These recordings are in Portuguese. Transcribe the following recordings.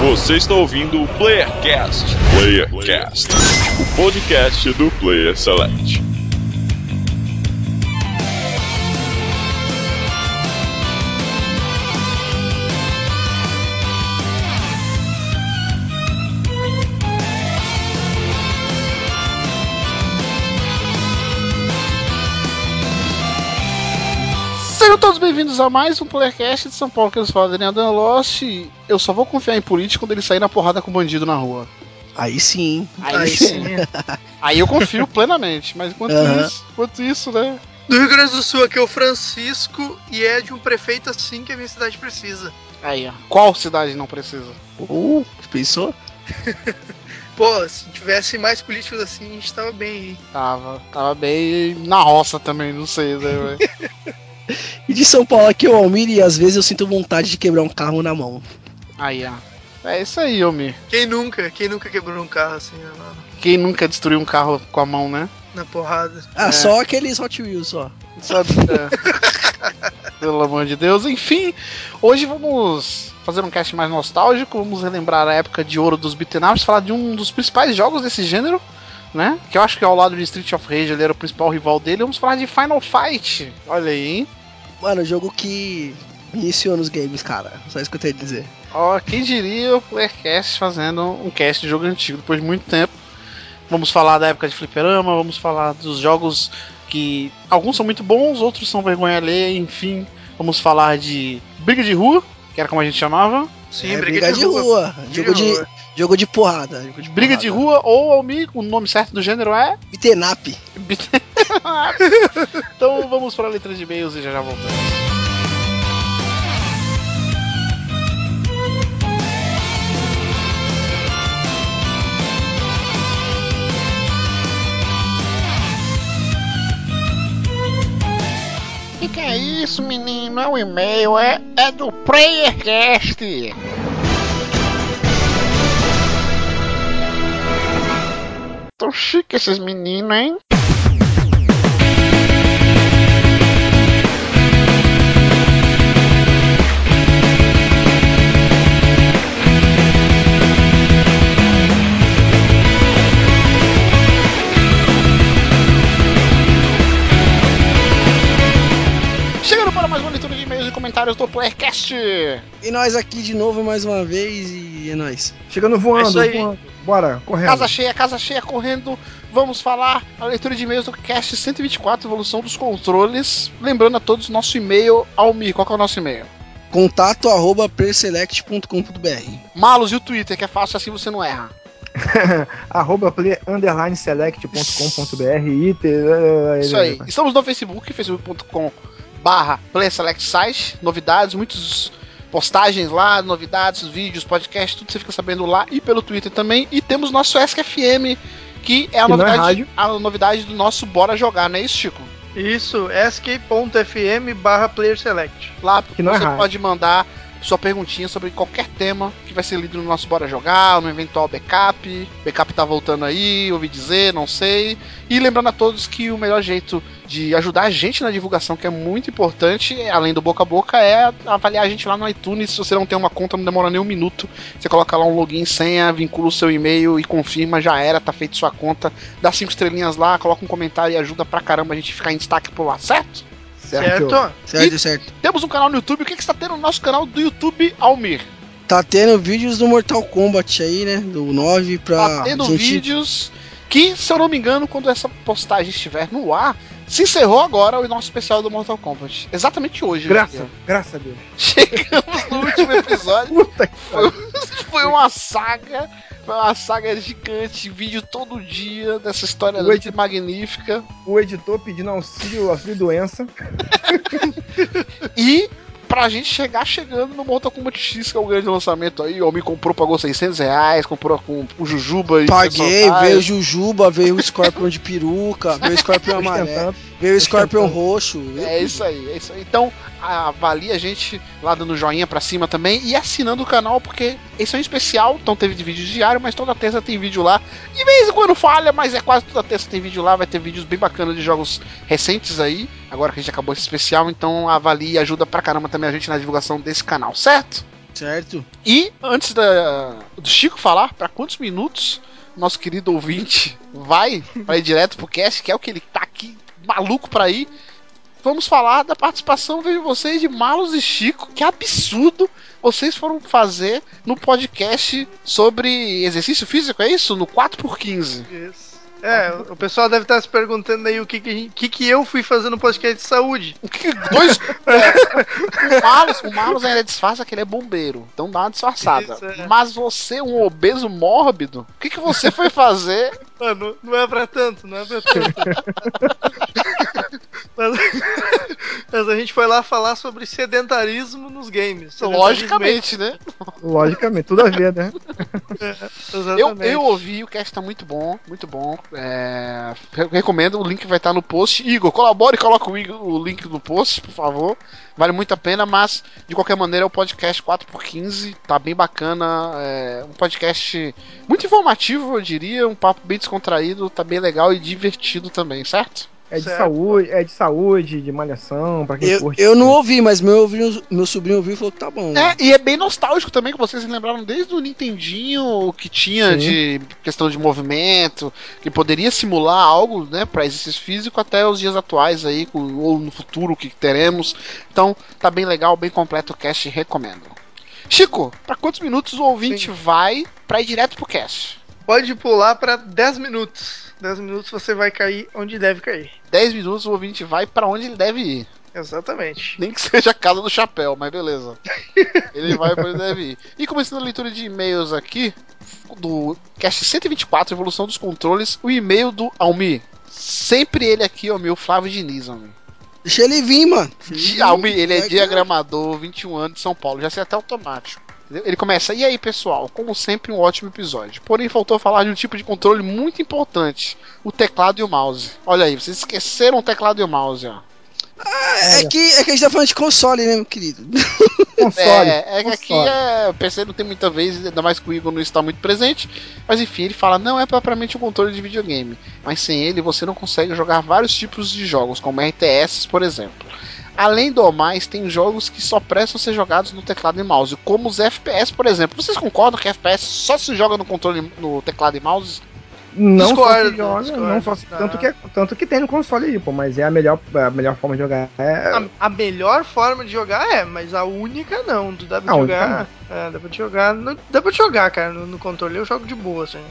Você está ouvindo o Playercast. Playercast, o podcast do Player Select. Sejam todos bem-vindos a mais um Playercast de São Paulo que eles falam Daniel Dan Lost. Eu só vou confiar em político quando ele sair na porrada com bandido na rua. Aí sim. Aí, Aí sim. Aí eu confio plenamente, mas enquanto isso, enquanto isso, né? Do Rio Grande do Sul aqui é o Francisco e é de um prefeito assim que a minha cidade precisa. Aí, ó. Qual cidade não precisa? Uh, pensou? Pô, se tivesse mais políticos assim, a gente tava bem aí. Tava, tava bem na roça também, não sei, né, velho? E de São Paulo aqui é o Almir e às vezes eu sinto vontade de quebrar um carro na mão. Aí, ó. É isso aí, Almir. Quem nunca? Quem nunca quebrou um carro assim né, mano? Quem nunca destruiu um carro com a mão, né? na porrada? Ah, É. só aqueles Hot Wheels só. Sabe? É. Pelo amor de Deus. Enfim, hoje vamos fazer um cast mais nostálgico. Vamos relembrar a época de ouro dos beat'em ups, falar de um dos principais jogos desse gênero, né? Que eu acho que ao lado de Street of Rage ele era o principal rival dele. Vamos falar de Final Fight. Olha aí, hein? Mano, jogo que iniciou nos games, cara. Só isso que eu tenho a dizer. Ó, quem diria o Playercast fazendo um cast de jogo antigo depois de muito tempo. Vamos falar da época de fliperama, vamos falar dos jogos que alguns são muito bons, outros são vergonha alheia, enfim. Vamos falar de briga de rua, que era como a gente chamava. Sim, É, briga, de rua. Jogo, de, rua. jogo de porrada. Jogo de Briga porrada. de rua ou Almi, o nome certo do gênero é. Beaten up. então vamos para a letra de e-mails e já já voltamos. Que que é isso, menino? É um e-mail, é, é do PlayerCast. Tão chique esses meninos, hein? Comentários do PlayerCast. E nós aqui de novo mais uma vez e é nóis. Chegando É voando, aí. voando. Bora, correndo. Casa cheia, casa cheia correndo. Vamos falar a leitura de e-mails do Cast 124, evolução dos controles. Lembrando a todos nosso e-mail, Almir, qual que é o nosso e-mail? Contato arroba perselect.com.br Malos e o Twitter, que é fácil assim você não erra. Arroba play, underline select.com.br iter. Isso aí. Estamos no Facebook, facebook.com barra PlaySelectSite. Novidades, muitas postagens lá, novidades, vídeos, podcasts, tudo você fica sabendo lá e pelo Twitter também. E temos nosso ESC-FM, que é a Que é novidade, rádio. a novidade do nosso Bora Jogar, não é isso, Chico? Isso, sk.fm barra player select. Lá Que não é você rádio. pode mandar sua perguntinha sobre qualquer tema que vai ser lido no nosso Bora Jogar, no eventual backup. Backup tá voltando aí, ouvi dizer, não sei. E lembrando a todos que o melhor jeito de ajudar a gente na divulgação, que é muito importante, além do boca a boca, é avaliar a gente lá no iTunes. Se você não tem uma conta, não demora nem um minuto. Você coloca lá um login, senha, vincula o seu e-mail e confirma, já era, tá feito sua conta. Dá cinco estrelinhas lá, coloca um comentário e ajuda pra caramba a gente ficar em destaque por lá, certo? Certo. Certo? Certo, certo. Temos um canal no YouTube. O que, que está tendo no nosso canal do YouTube, Almir? Tá tendo vídeos do Mortal Kombat aí, né? Do 9 pra. Tá tendo gente... vídeos que, se eu não me engano, quando essa postagem estiver no ar, se encerrou agora o nosso especial do Mortal Kombat. Exatamente hoje. Graças, né? graças a Deus. Chegamos no último episódio. Puta que Foi, foi uma saga. Foi uma saga gigante. Vídeo todo dia dessa história O edi- magnífica. O editor pedindo auxílio, auxílio doença. E. Pra gente chegar chegando no Mortal Kombat X, que é o grande lançamento aí, o homem comprou, pagou 600 reais, comprou com o Jujuba e Paguei, veio o Jujuba, veio o Scorpion de peruca, veio o Scorpion amarelo, veio o Scorpion roxo. É isso aí, é isso aí. Então, avalie a gente lá dando joinha pra cima também e assinando o canal, porque esse é um especial, então teve de vídeo diário, mas toda terça tem vídeo lá. De vez em quando falha, mas é quase toda terça tem vídeo lá, vai ter vídeos bem bacanas de jogos recentes aí, agora que a gente acabou esse especial, então avalie e ajuda pra caramba também a gente na divulgação desse canal, certo? Certo? E antes da, do Chico falar, para quantos minutos nosso querido ouvinte vai para ir direto pro cast, que é o que ele tá aqui maluco pra ir. Vamos falar da participação, vejo vocês, de Malos e Chico. Que absurdo vocês foram fazer no podcast sobre exercício físico, é isso? No 4x15. Isso. É, o pessoal deve estar se perguntando aí o que que, gente- que, que eu fui fazer no podcast de saúde. O que- Dois. é, o, Malos, o Malos ainda disfarça que ele é bombeiro. Então dá uma disfarçada. Isso, é. Mas você, um obeso mórbido, o que, que você foi fazer? Mano, não é pra tanto, não é pra tanto. mas, mas a gente foi lá falar sobre sedentarismo nos games. Sedentarismo Logicamente, né? Logicamente, tudo a ver, né? Eu, Exatamente. eu ouvi, o cast tá muito bom, muito bom. É, re- recomendo, o link vai estar no post. Igor, colabore e coloca o, Igor- o link no post, por favor. Vale muito a pena, mas de qualquer maneira é o podcast 4x15, tá bem bacana. É um podcast muito informativo, eu diria. Um papo bem descontraído, tá bem legal e divertido também, certo? É de Certo. saúde, é de saúde, de malhação, pra quem Eu, curte. eu não ouvi, mas meu, ouvi- meu sobrinho ouviu e falou que tá bom. É, e é bem nostálgico também, que vocês lembraram desde o Nintendinho que tinha Sim. de questão de movimento, que poderia simular algo, né, para exercício físico até os dias atuais aí, ou no futuro que teremos. Então, tá bem legal, bem completo o cast, recomendo. Chico, pra quantos minutos o ouvinte vai pra ir direto pro cast? Pode pular pra 10 minutos. 10 minutos você vai cair onde deve cair. 10 minutos o ouvinte vai pra onde ele deve ir. Exatamente. Nem que seja a casa do chapéu, mas beleza. Ele vai pra onde deve ir. E começando a leitura de e-mails aqui, do cast 124, Evolução dos Controles, o e-mail do Almi. Sempre ele aqui, Almi, o Flávio Diniz, Almi. Deixa ele vir, mano. Almi, ele é diagramador, 21 anos de São Paulo, já sei até automático. Ele começa, e aí pessoal, como sempre, um ótimo episódio. Porém, faltou falar de um tipo de controle muito importante: o teclado e o mouse. Olha aí, vocês esqueceram o teclado e o mouse, ó. É, que, é que a gente tá falando de console, né, meu querido? Console. É, é que aqui console. é, o PC não tem muita vez, ainda mais que o Igor não está muito presente. Mas enfim, ele fala: não é propriamente um controle de videogame, mas sem ele você não consegue jogar vários tipos de jogos, como RTS, por exemplo. Além do mais, tem jogos que só prestam ser jogados no teclado e mouse, como os FPS, por exemplo. Vocês concordam que FPS só se joga no controle no teclado e mouse? Não Discordo, só se joga, discordo. não só se, Tá. tanto, que, é- tanto que tem no console aí, pô, mas é a melhor, a melhor forma de jogar. É, A, a melhor forma de jogar é, mas a única não. Tu dá pra A jogar. É, dá pra te jogar. no- dá pra te jogar, cara. No, no controle eu jogo de boa, assim.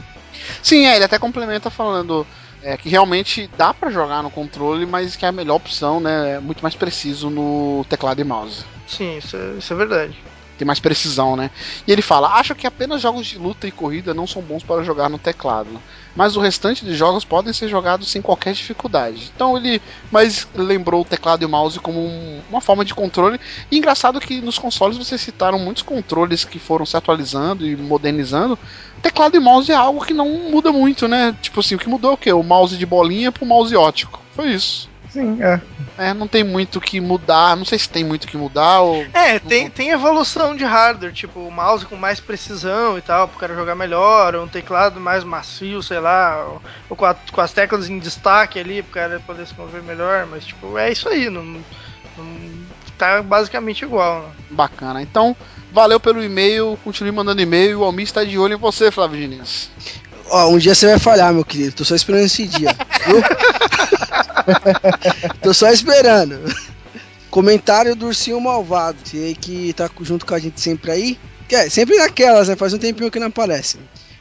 Sim, é, ele até complementa falando é, que realmente dá pra jogar no controle, mas que a melhor opção, né, é muito mais preciso no teclado e mouse. Sim, isso é, isso é verdade. Tem mais precisão, né? E ele fala: acho que apenas jogos de luta e corrida não são bons para jogar no teclado. Mas o restante de jogos podem ser jogados sem qualquer dificuldade. Então ele mais lembrou o teclado e o mouse como um- uma forma de controle. E engraçado que nos consoles vocês citaram muitos controles que foram se atualizando e modernizando. Teclado e mouse é algo que não muda muito, né? Tipo assim, o que mudou é o quê? O mouse de bolinha pro mouse ótico. Foi isso. Sim, é. É, não tem muito o que mudar. Não sei se tem muito o que mudar ou. É, tem, tem evolução de hardware, tipo o mouse com mais precisão e tal, pro cara jogar melhor, ou um teclado mais macio, sei lá, ou, ou com, a- com as teclas em destaque ali, pro cara poder se mover melhor, mas tipo, é isso aí, não, não- tá basicamente igual. Né? Bacana. Então, valeu pelo e-mail. Continue mandando e-mail. O Almir está de olho em você, Flávio Diniz. Ó, um dia você vai falhar, meu querido. Tô só esperando esse dia? Tô só esperando. Comentário do Ursinho Malvado. Que tá junto com a gente sempre aí. Que é, sempre naquelas, né? Faz um tempinho que não aparece.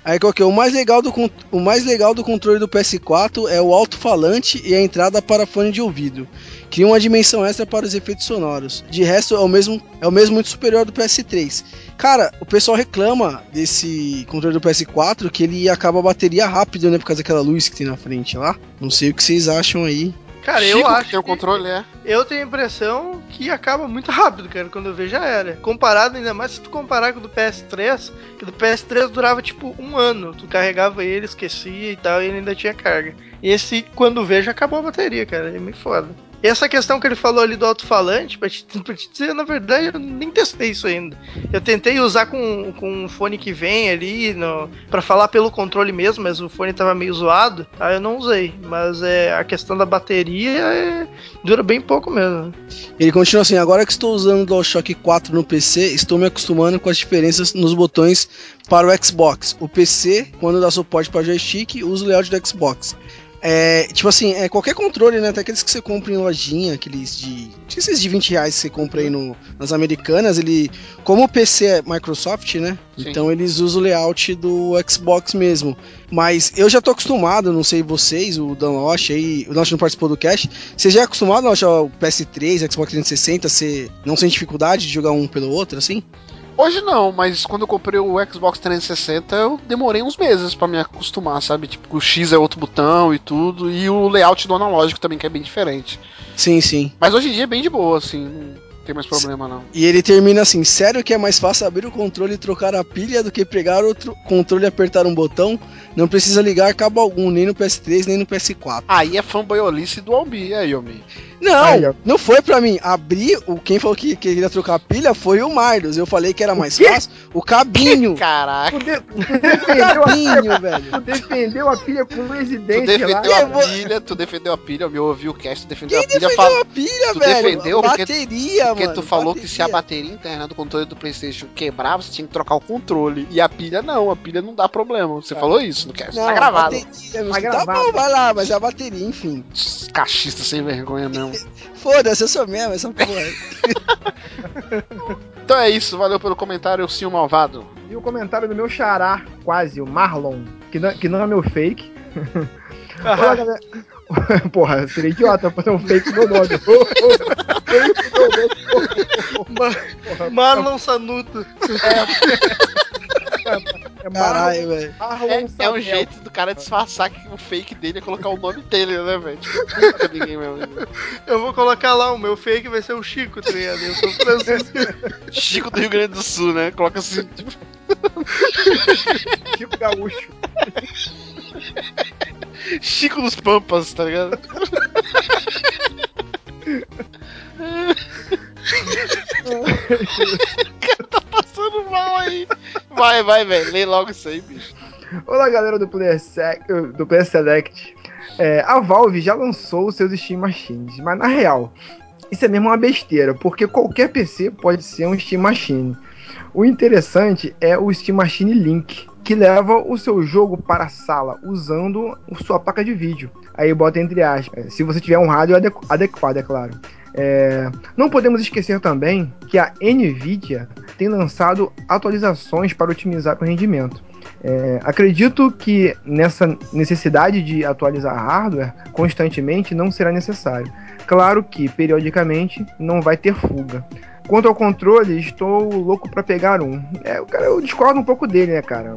Aí qual que é? O mais legal do, o mais legal do controle do PS4 é o alto-falante e a entrada para fone de ouvido. Cria uma dimensão extra para os efeitos sonoros. De resto, é o mesmo, é o mesmo muito superior do PS3. Cara, o pessoal reclama desse controle do PS4 que ele acaba a bateria rápido, né? Por causa daquela luz que tem na frente lá. Não sei o que vocês acham aí. Cara, Chico, eu acho tem o que- controle, é. Eu tenho a impressão que acaba muito rápido, cara. Quando eu vejo já era. Comparado ainda mais se tu comparar com o do PS3, que do PS3 durava tipo um ano. Tu carregava ele, esquecia e tal, e ele ainda tinha carga. Esse, quando vejo, acabou a bateria, cara. É meio foda. E essa questão que ele falou ali do alto-falante, pra pra te dizer, na verdade, eu nem testei isso ainda. Eu tentei usar com, com um fone que vem ali no, pra falar pelo controle mesmo, mas o fone tava meio zoado, aí eu não usei. Mas é, a questão da bateria é, dura bem pouco mesmo. Ele continua assim: agora que estou usando o DualShock 4 no PC, estou me acostumando com as diferenças nos botões para o Xbox. O PC, quando dá suporte para joystick, usa o layout do Xbox. É, tipo assim, é qualquer controle, né? Até aqueles que você compra em lojinha, aqueles de. Esses de 20 reais que você compra aí no, nas americanas, ele. Como o PC é Microsoft, né? Sim. Então eles usam o layout do Xbox mesmo. Mas eu já tô acostumado, não sei vocês, o Dan Loche aí. O Loche não participou do cast. Você já é acostumado, Loche, ao PS3, Xbox 360, você não sente dificuldade de jogar um pelo outro, assim? Hoje não, mas quando eu comprei o Xbox 360, eu demorei uns meses pra me acostumar, sabe? Tipo, o X é outro botão e tudo, e o layout do analógico também, que é bem diferente. Sim, sim. Mas hoje em dia é bem de boa, assim, tem mais problema não. E ele termina assim: sério que é mais fácil abrir o controle e trocar a pilha do que pegar outro controle e apertar um botão? Não precisa ligar cabo algum, nem no PS3, nem no PS4. Aí é fanboyolice do Albi, aí, Albi. Não, Aí, não foi pra mim. Abrir, o, quem falou que queria trocar a pilha foi o Marlos. Eu falei que era mais fácil. O cabinho. Caraca, Tu, de- tu defendeu, a, cabinho, velho. tu defendeu a pilha com tu residência lá. defendeu a Eu vou- pilha, tu defendeu a pilha, eu ouvi o cast, tu defendeu Quem a pilha, defendeu fala- a pilha, tu velho? defendeu bateria, porque mano. tu falou que se a bateria. bateria interna do controle do Playstation quebrava, você tinha que trocar o controle. E a pilha não, a pilha não dá problema. Você falou isso no cast, Não, tá gravado. bateria, Tá tá gravado. bom, vai lá, mas é a bateria, enfim. Cachista sem vergonha mesmo. Foda-se, eu sou mesmo, essa porra. Então é isso, valeu pelo comentário, sim, o malvado. E o comentário do meu xará, quase, o Marlon, que não, que não é meu fake. Olá, galera. Porra, seria idiota fazer um fake meu nome. Nome. Porra, Marlon Sanuto. é Caralho, velho. É, é um jeito do cara disfarçar que o fake dele é colocar o nome dele, né, velho? Tipo, ninguém mesmo. Eu vou colocar lá, o meu fake vai ser o Chico, tá ligado? Eu sou Francisco. Chico do Rio Grande do Sul, né? Coloca assim, tipo, Chico Gaúcho. Chico dos Pampas, tá ligado? tá passando mal aí. Vai, vai, velho. Lê logo isso aí, bicho. Olá, galera do Player, Se- do Player Select. É, a Valve já lançou seus Steam Machines, mas na real, isso é mesmo uma besteira, porque qualquer PC pode ser um Steam Machine. O interessante é o Steam Machine Link, que leva o seu jogo para a sala usando sua placa de vídeo. Aí bota entre aspas, se você tiver um rádio adequ- adequado, é claro. É, não podemos esquecer também que a Nvidia tem lançado atualizações para otimizar o rendimento. É, acredito que nessa necessidade de atualizar hardware constantemente não será necessário. Claro que periodicamente não vai ter fuga. Quanto ao controle, estou louco para pegar um. É, o cara, eu discordo um pouco dele, né, cara?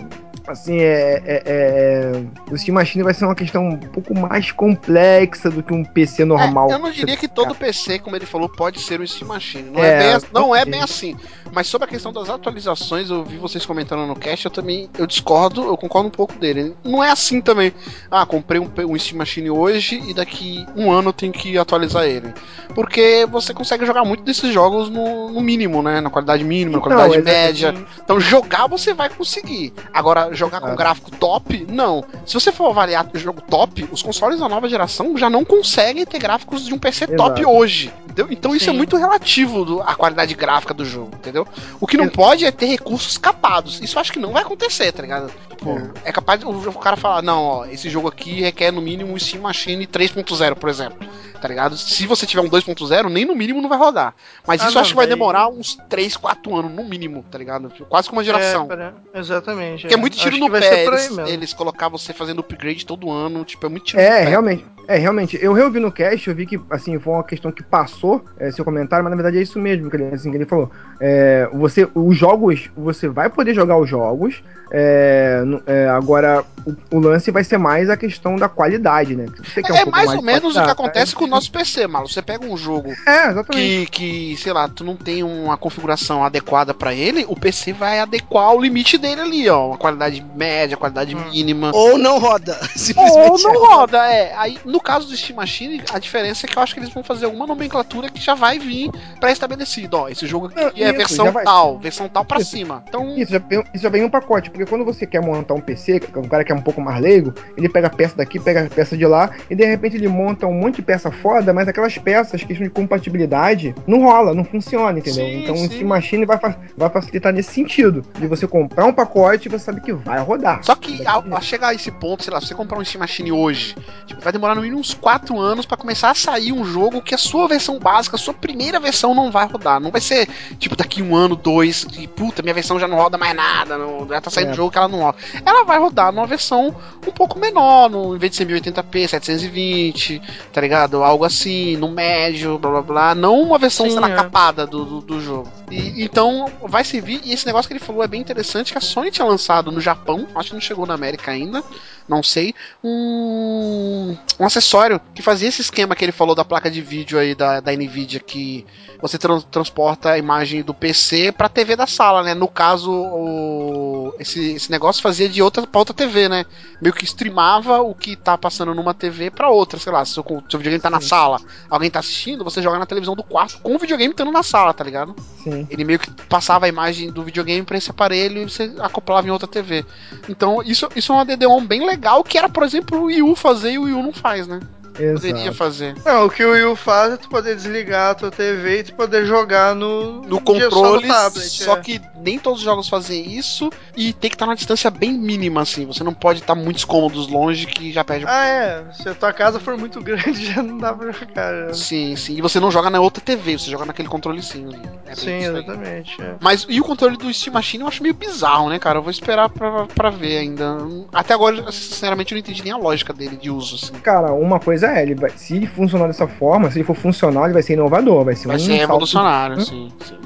Assim, é, é- é- o Steam Machine vai ser uma questão um pouco mais complexa do que um PC normal. É, eu não diria que todo PC, como ele falou, pode ser um Steam Machine. Não É, é, bem, não é bem assim. Mas sobre a questão das atualizações, eu vi vocês comentando no cast, eu também eu discordo, eu concordo um pouco dele. Não é assim também. Ah, comprei um, um Steam Machine hoje e daqui um ano eu tenho que atualizar ele. Porque você consegue jogar muito desses jogos no, no mínimo, né? Na qualidade mínima, na Então, qualidade exatamente. média. Então jogar você vai conseguir. Agora, jogar com gráfico top, não. Se você for avaliar o jogo top, os consoles da nova geração já não conseguem ter gráficos de um PC top Exato. hoje. Entendeu? Então isso é Sim. muito relativo do- à qualidade gráfica do jogo, entendeu? O que não Ex- pode é ter recursos capados. Isso eu acho que não vai acontecer, tá ligado? Tipo, é, capaz de o, o cara falar, não, ó, esse jogo aqui requer no mínimo um Steam Machine 3.0, por exemplo. Tá ligado? Se você tiver um 2.0, nem no mínimo não vai rodar. Mas Ah, isso eu não, acho que vai daí- demorar uns 3, 4 anos, no mínimo, tá ligado? Quase como uma geração. É, exatamente. Porque é muito tiro Acho no que pé eles, eles colocar você fazendo upgrade todo ano, tipo, é muito tiro no É, pé. realmente. É, realmente. Eu reouvi no cast, eu vi que, assim, foi uma questão que passou é, seu comentário, mas na verdade é isso mesmo que ele, assim, que ele falou. É, você, os jogos, você vai poder jogar os jogos, é, é, agora o, o lance vai ser mais a questão da qualidade, né? Você quer um É pouco mais ou de menos o que acontece com o nosso PC, Malo. Você pega um jogo É, que, que, sei lá, tu não tem uma configuração adequada pra ele, o PC vai adequar o limite dele ali, ó. Uma qualidade média, qualidade Hum. mínima. Ou não roda. Ou não roda, é. Aí, no caso do Steam Machine, a diferença é que eu acho que eles vão fazer alguma nomenclatura que já vai vir pré-estabelecido. Ó, esse jogo aqui Não, é isso, versão tal, versão tal pra Isso. cima. Então, Isso já, vem, isso já vem um pacote, porque quando você quer montar um PC, que é um cara que é um pouco mais leigo, ele pega a peça daqui, pega a peça de lá, e de repente ele monta um monte de peça foda, mas aquelas peças, questão de compatibilidade, não rola, não funciona, entendeu? Sim, então sim. o Steam Machine vai, fa- vai facilitar nesse sentido. De você comprar um pacote e você sabe que vai rodar. Só que ao, ao chegar a esse ponto, sei lá, se você comprar um Steam Machine hoje, tipo, vai demorar no mínimo uns 4 anos pra começar a sair um jogo que a sua versão básica, a sua primeira versão não vai rodar. Não vai ser, tipo, daqui um ano, dois, e puta, minha versão já não roda mais nada, não, já tá saindo É. jogo que ela não roda. Ela vai rodar numa versão um pouco menor, no, em vez de ser 1080p, 720, tá ligado? Algo assim, no médio, blá blá blá. Não uma versão, Sim, sei lá, é. capada do, do, do jogo. E, então, vai servir, e esse negócio que ele falou é bem interessante, que a Sony tinha lançado no Japão, acho que não chegou na América ainda, não sei, um, um acessório que fazia esse esquema que ele falou da placa de vídeo aí da, da Nvidia, que você tran- transporta a imagem do PC pra TV da sala, né? No caso, o- esse, esse negócio fazia de outra pra outra TV, né? Meio que streamava o que tá passando numa TV pra outra, sei lá, se o seu videogame tá na Sim. sala, alguém tá assistindo, você joga na televisão do quarto com o videogame estando na sala, tá ligado? Sim. Ele meio que passava a imagem do videogame pra esse aparelho e você acoplava em outra TV. Então, isso, isso é uma DD-ON bem legal, que era, por exemplo, o Wii U fazer e o Wii U não faz, né? Poderia Exato. fazer. Não, o que o Will faz é tu poder desligar a tua TV e tu poder jogar no, No só controle, tablet, só é. que nem todos os jogos fazem isso e tem que estar numa distância bem mínima, assim. Você não pode estar muitos cômodos longe que já perde. Ah, é. Se a tua casa for muito grande, já não dá pra jogar. já. Sim, sim. E você não joga na outra TV, você joga naquele controlezinho ali. É Sim, exatamente. é. Mas e o controle do Steam Machine eu acho meio bizarro, né, cara? Eu vou esperar pra, pra ver ainda. Até agora, sinceramente, eu não entendi nem a lógica dele de uso, assim. Cara, uma coisa é, ele vai, se ele funcionar dessa forma, se ele for funcional, ele vai ser inovador, vai ser Vai um ser salto- revolucionário, Hum? sim, sim.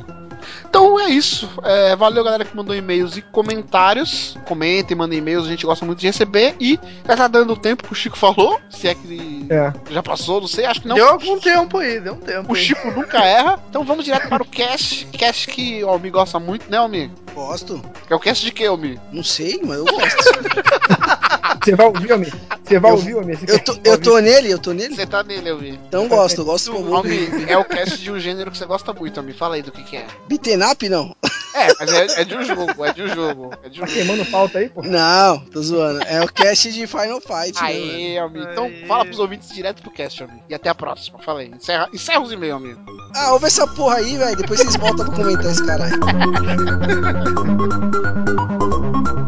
Então é isso. É, valeu, galera, que mandou e-mails e comentários. Comentem, mandem e-mails, a gente gosta muito de receber. E já tá dando o tempo que o Chico falou. Se é que É. já passou, não sei, acho que não. Deu algum tempo aí, deu um tempo. O aí. Chico nunca erra. Então vamos direto para o cast. Cast que o Almi gosta muito, né, Almi? Gosto. É o cast de que, Almi? Não sei, mas eu gosto. Você vai ouvir, homem? Você vai Eu- ouvir, homem? Você eu, tô, eu tô nele, eu tô nele. Você tá nele, Almi. Então gosto, eu gosto do Almi, é o cast de um gênero que você gosta muito, Almi. Fala aí do que, que é. Beaten up, não? É, mas é, é de um jogo, é de um jogo. É de um Tá jogo. queimando pauta aí, pô? Não, tô zoando. É o cast de Final Fight, né, mano? Aê, Almi. Então fala pros ouvintes direto pro cast, Almi. E até a próxima. Fala aí. Encerra, encerra os e-mails, Almi. Ah, ouve essa porra aí, velho. Depois vocês voltam pra comentar esse caralho.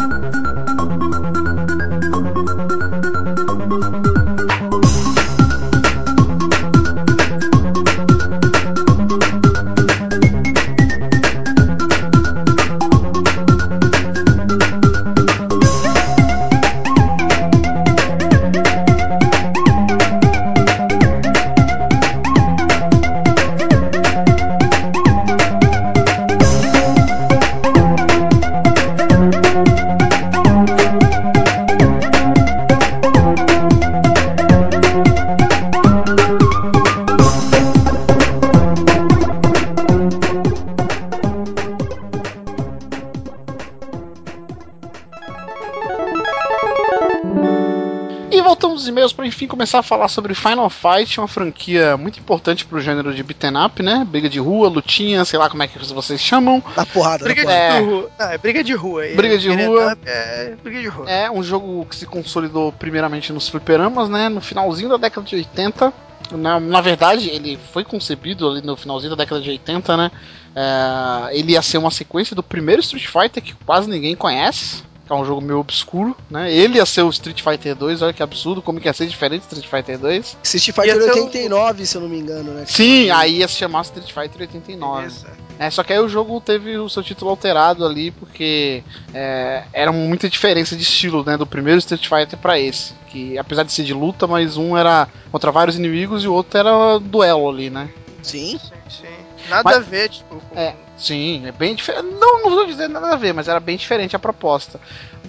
começar a falar sobre Final Fight, uma franquia muito importante pro gênero de beaten up, né? Briga de rua, lutinha, sei lá como é que vocês chamam. Dá porrada, Briga porrada. É. de rua. Não, é briga de rua. aí. Briga de rua. É briga de rua. É um jogo que se consolidou primeiramente nos fliperamas, né? No finalzinho da década de 80. Na, na verdade, ele foi concebido ali no finalzinho da década de 80, né? É, ele ia ser uma sequência do primeiro Street Fighter que quase ninguém conhece. Que é um jogo meio obscuro, né? Ele ia ser o Street Fighter 2, olha que absurdo, como que ia ser diferente do Street Fighter 2. Street Fighter Ia ser o- 89, se eu não me engano, né? Sim, aí ia se chamar Street Fighter 89. Isso. É, só que aí o jogo teve o seu título alterado ali, porque é, era muita diferença de estilo, né? Do primeiro Street Fighter pra esse. Que apesar de ser de luta, mas um era contra vários inimigos e o outro era duelo ali, né? Sim. Sim, sim. Nada Mas- a ver, tipo, com... É, sim, é bem diferente. Não, não vou dizer nada a ver, mas era bem diferente a proposta.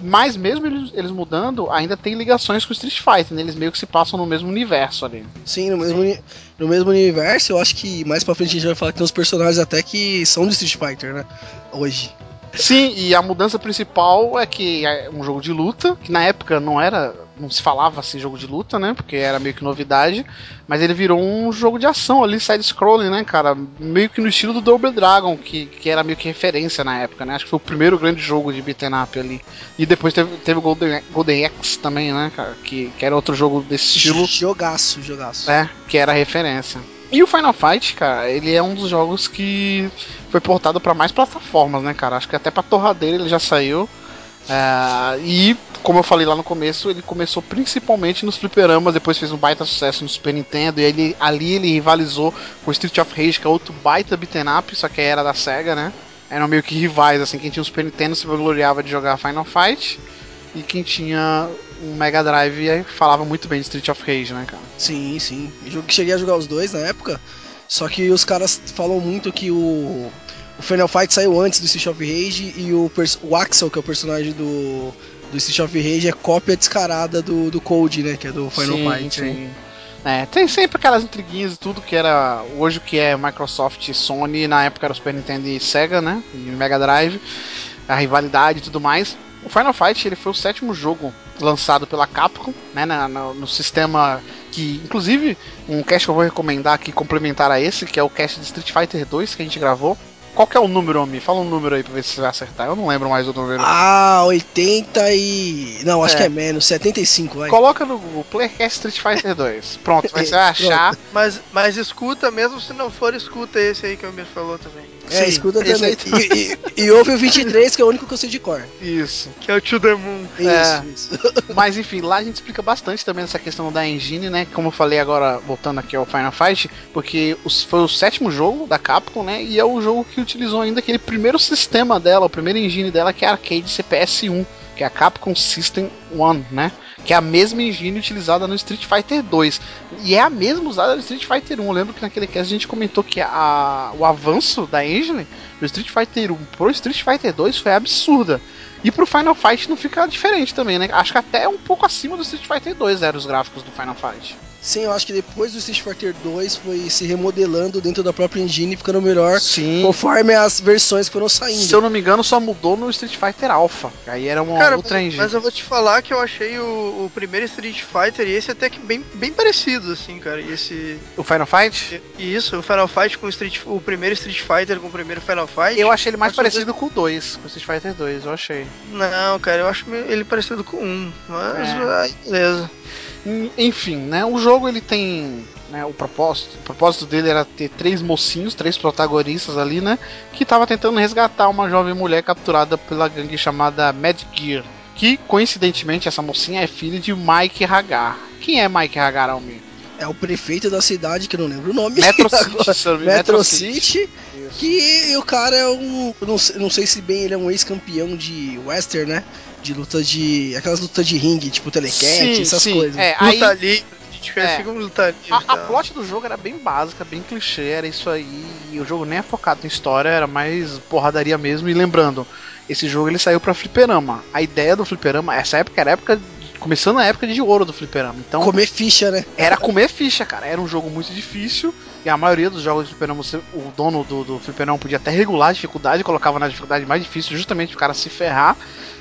Mas mesmo eles, eles mudando, ainda tem ligações com o Street Fighter, né? Eles meio que se passam no mesmo universo ali. Sim, no mesmo, no mesmo universo, eu acho que mais pra frente a gente vai falar que tem uns personagens até que são do Street Fighter, né? Hoje. Sim, e a mudança principal é que é um jogo de luta, que na época não era. não se falava assim jogo de luta, né? Porque era meio que novidade. Mas ele virou um jogo de ação ali, side-scrolling, né, cara? Meio que no estilo do Double Dragon, que, que era meio que referência na época, né? Acho que foi o primeiro grande jogo de beat'em up ali. E depois teve, teve o Golden, Golden Axe também, né, cara? Que, que era outro jogo desse estilo. Jogaço, jogaço. É, que era referência. E o Final Fight, cara, ele é um dos jogos que foi portado para mais plataformas, né, cara? Acho que até pra torradeira ele já saiu. É, e, como eu falei lá no começo, ele começou principalmente nos fliperamas, depois fez um baita sucesso no Super Nintendo, e ele, ali ele rivalizou com Street of Rage, que é outro baita beat'em up, só que era da SEGA, né? Eram meio que rivais, assim, quem tinha o Super Nintendo se gloriava de jogar Final Fight, e quem tinha um Mega Drive falava muito bem de Street of Rage, né, cara? Sim, sim. Eu cheguei a jogar os dois na época, só que os caras falam muito que o, o Final Fight saiu antes do Street of Rage e o, o Axel, que é o personagem do, do Street of Rage, é cópia descarada do, do Code, né, que é do Final sim, Fight. Sim. É, tem sempre aquelas intriguinhas e tudo que era hoje o que é Microsoft e Sony, na época era o Super Nintendo e Sega, né? E Mega Drive, a rivalidade e tudo mais. O Final Fight ele foi o sétimo jogo lançado pela Capcom, né, no, no, sistema que, inclusive, um cast que eu vou recomendar aqui complementar a esse, que é o cast de Street Fighter 2 que a gente gravou. Qual que é o número, Ami? Fala um número aí pra ver se você vai acertar. Eu não lembro mais o número. Ah, 80 e. Não, acho é. que é menos, 75, vai. Coloca no Google Playcast Street Fighter 2. Pronto, você vai achar. Mas, mas escuta, mesmo se não for, escuta esse aí que o Amir falou também. É, Sim, escuta também. E, e, e ouve o 23, que é o único que eu sei de cor. Isso. Que é o To The Moon. Isso, é. isso. Mas enfim, lá a gente explica bastante também essa questão da engine, né? Como eu falei agora, voltando aqui ao Final Fight, porque os, foi o sétimo jogo da Capcom, né? E é o jogo que utilizou ainda aquele primeiro sistema dela, o primeiro engine dela, que é a Arcade CPS-1, que é a Capcom System One, né? Que é a mesma engine utilizada no Street Fighter 2. E é a mesma usada no Street Fighter 1. Eu lembro que naquele cast a gente comentou que a, o avanço da engine do Street Fighter 1 pro Street Fighter 2 foi absurda. E pro Final Fight não fica diferente também, né? Acho que até um pouco acima do Street Fighter 2 eram os gráficos do Final Fight. Sim, eu acho que depois do Street Fighter 2 foi se remodelando dentro da própria engine, ficando melhor Sim. conforme as versões foram saindo. Se eu não me engano, só mudou no Street Fighter Alpha. Aí era uma Cara, outra engine. Mas eu vou te falar que eu achei o, o, primeiro Street Fighter e esse até que bem, bem parecido, assim, cara. E esse. O Final Fight? Isso, o Final Fight com o Street. O primeiro Street Fighter com o primeiro Final Fight. Eu achei ele mais parecido com o 2, com o Street Fighter 2, eu achei. Não, cara, eu acho ele parecido com o 1. Mas é. aí, beleza. Enfim, né? O jogo ele tem né, o propósito, o propósito dele era ter três mocinhos, três protagonistas ali, né, que estava tentando resgatar uma jovem mulher capturada pela gangue chamada Mad Gear, que coincidentemente essa mocinha é filha de Mike Hagar. Quem é Mike Hagar, Almir? É o prefeito da cidade, que eu não lembro o nome. Metro City. Metro, Metro City. City que o cara é um. Não sei, não sei se bem ele é um ex-campeão de western, né? De luta de. aquelas lutas de ringue, tipo telecat, essas sim. coisas. É, luta aí... É, luta livre, a, a plot do jogo era bem básica, bem clichê, era isso aí. E o jogo nem é focado em história, era mais porradaria mesmo. E lembrando, esse jogo ele saiu pra fliperama. A ideia do fliperama, essa época era época começando a época de ouro do fliperama. Então, comer ficha, né? Era comer ficha, cara. Era um jogo muito difícil. E a maioria dos jogos de fliperama, o dono do, do fliperama podia até regular a dificuldade, colocava na dificuldade mais difícil, justamente o cara se ferrar,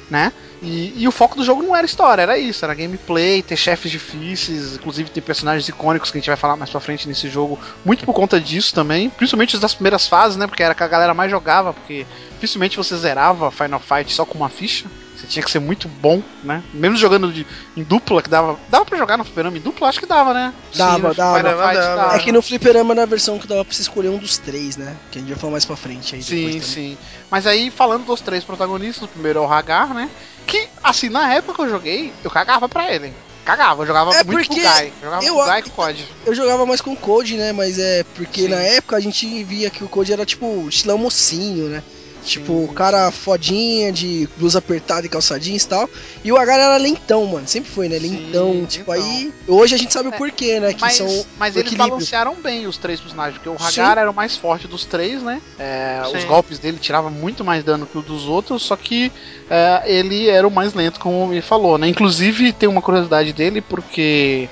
né? E, e, o foco do jogo não era história, era isso, era gameplay, ter chefes difíceis, inclusive tem personagens icônicos que a gente vai falar mais pra frente nesse jogo, muito por conta disso também, principalmente das primeiras fases, né? Porque era que a galera mais jogava, porque dificilmente você zerava Final Fight só com uma ficha. Você tinha que ser muito bom, né? Mesmo jogando de, em dupla, que dava. Dava pra jogar no fliperama em dupla? Acho que dava, né? Dava, Sim, dava, dava, dava, É que no fliperama na versão que dava pra você escolher um dos três, né? Que a gente vai falar mais pra frente aí. Sim, sim. Mas aí, falando dos três protagonistas, o primeiro é o Hagar, né? Que, assim, na época que eu joguei, eu cagava pra ele. Cagava, eu jogava é muito com o Guy. Jogava eu, com o Guy com o Code. Eu jogava mais com o Code, né? Mas é porque Sim. na época a gente via que o Code era tipo estilão mocinho, né? Tipo, o cara fodinha, de blusa apertada e calçadinhos e tal. E o Agar era lentão, mano. Sempre foi, né? Lentão. Sim, tipo, então. aí. Hoje a gente sabe é, o porquê, né? Que mas, são. Mas eles balancearam bem os três personagens. Porque o Hagar era o mais forte dos três, né? É, os golpes dele tiravam muito mais dano que o dos outros. Só que é, ele era o mais lento, como me falou, né? Inclusive, tem uma curiosidade dele, porque.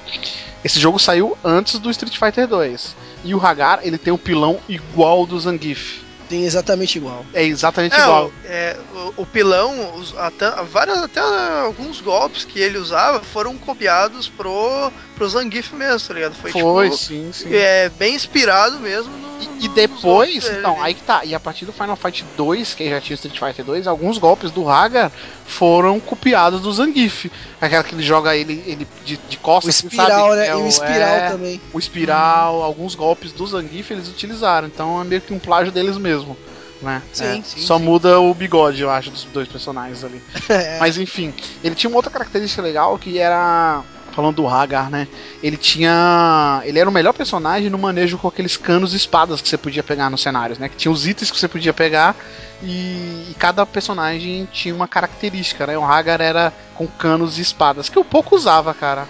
Esse jogo saiu antes do Street Fighter 2. E o Hagar, ele tem um pilão igual do Zangief. Tem exatamente igual. É exatamente É, igual. o, é, o, o pilão, os, até, várias, até alguns golpes que ele usava foram copiados pro, pro Zangief mesmo, tá ligado? Foi, Foi, tipo, sim, sim. é, bem inspirado mesmo no, E, e depois, então, aí que tá. E a partir do Final Fight 2, que já tinha o Street Fighter 2, alguns golpes do Haga foram copiados do Zangief. Aquela que ele joga ele, ele de, de O costas, assim, espiral, sabe? né? É e o o- espiral é, também. O espiral, alguns golpes do Zangief eles utilizaram. Então é meio que um plágio deles mesmo. Né? Sim, É, sim, Só sim. muda o bigode, eu acho, dos dois personagens ali. É. Mas enfim, ele tinha uma outra característica legal que era. Falando do Hagar, né? Ele tinha. Ele era o melhor personagem no manejo com aqueles canos e espadas que você podia pegar nos cenários, né? Que tinha os itens que você podia pegar e, e cada personagem tinha uma característica, né? O Hagar era com canos e espadas, que eu pouco usava, cara.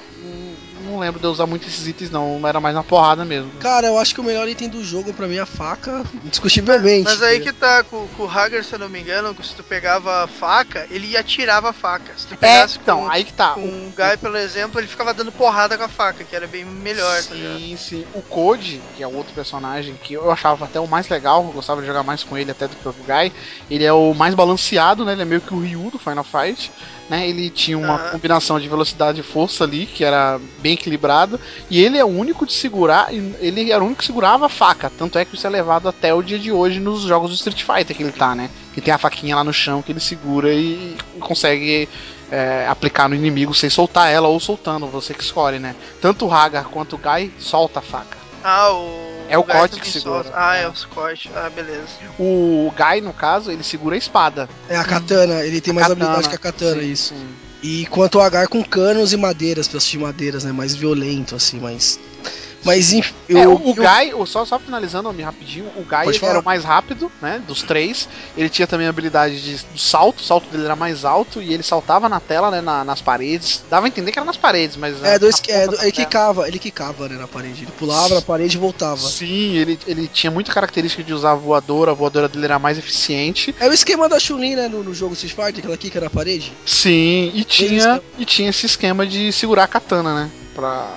Não- lembro de eu usar muito esses itens, não. Era mais na porrada mesmo. Cara, eu acho que o melhor item do jogo pra mim é a faca, indiscutivelmente. Mas aí que tá, com, com o Hagar, se eu não me engano, se tu pegava a faca, ele atirava a faca. Se tu É, pegasse então, com, aí que tá. com O- Guy, pelo exemplo, ele ficava dando porrada com a faca, que era bem melhor, tá? Sim, sim. O Code, que é o outro personagem que eu achava até o mais legal, eu gostava de jogar mais com ele até do que o Guy. Ele é o mais balanceado, né? Ele é meio que o Ryu do Final Fight. Né? Ele tinha uma combinação de velocidade e força ali, que era bem equilibrado. E ele é o único de segurar. Ele era o único que segurava a faca. Tanto é que isso é levado até o dia de hoje nos jogos do Street Fighter que ele tá, né? Que tem a faquinha lá no chão que ele segura e, e consegue é, aplicar no inimigo sem soltar ela ou soltando, você que escolhe, né? Tanto o Hagar quanto o Guy solta a faca. Ah, o. É o Guy corte que segura. Ah, é, É. o Scott. Ah, beleza. O Guy, no caso, ele segura a espada. É a katana, ele tem mais Katana, habilidade que a katana, sim, isso. sim. E quanto ao Agar com canos e madeiras, peças de madeiras, né? Mais violento, assim, mais. Mas enfim. Eu, É, o, o eu- Guy, só, só finalizando me rapidinho, o Guy era o mais rápido, né? Dos três. Ele tinha também a habilidade de, do salto, o salto dele era mais alto e ele saltava na tela, né? na- nas paredes. Dava a entender que era nas paredes, mas. É, na- dois, é, do- ele quicava, ele quicava, né, na parede. Ele pulava na parede e voltava. Sim, ele, ele tinha muita característica de usar a voadora, a voadora dele era mais eficiente. É o esquema da Chun-Li, né, no, no jogo Street Fighter, aquela quica na parede. Sim, e tinha, e tinha esse esquema de segurar a katana, né? Pra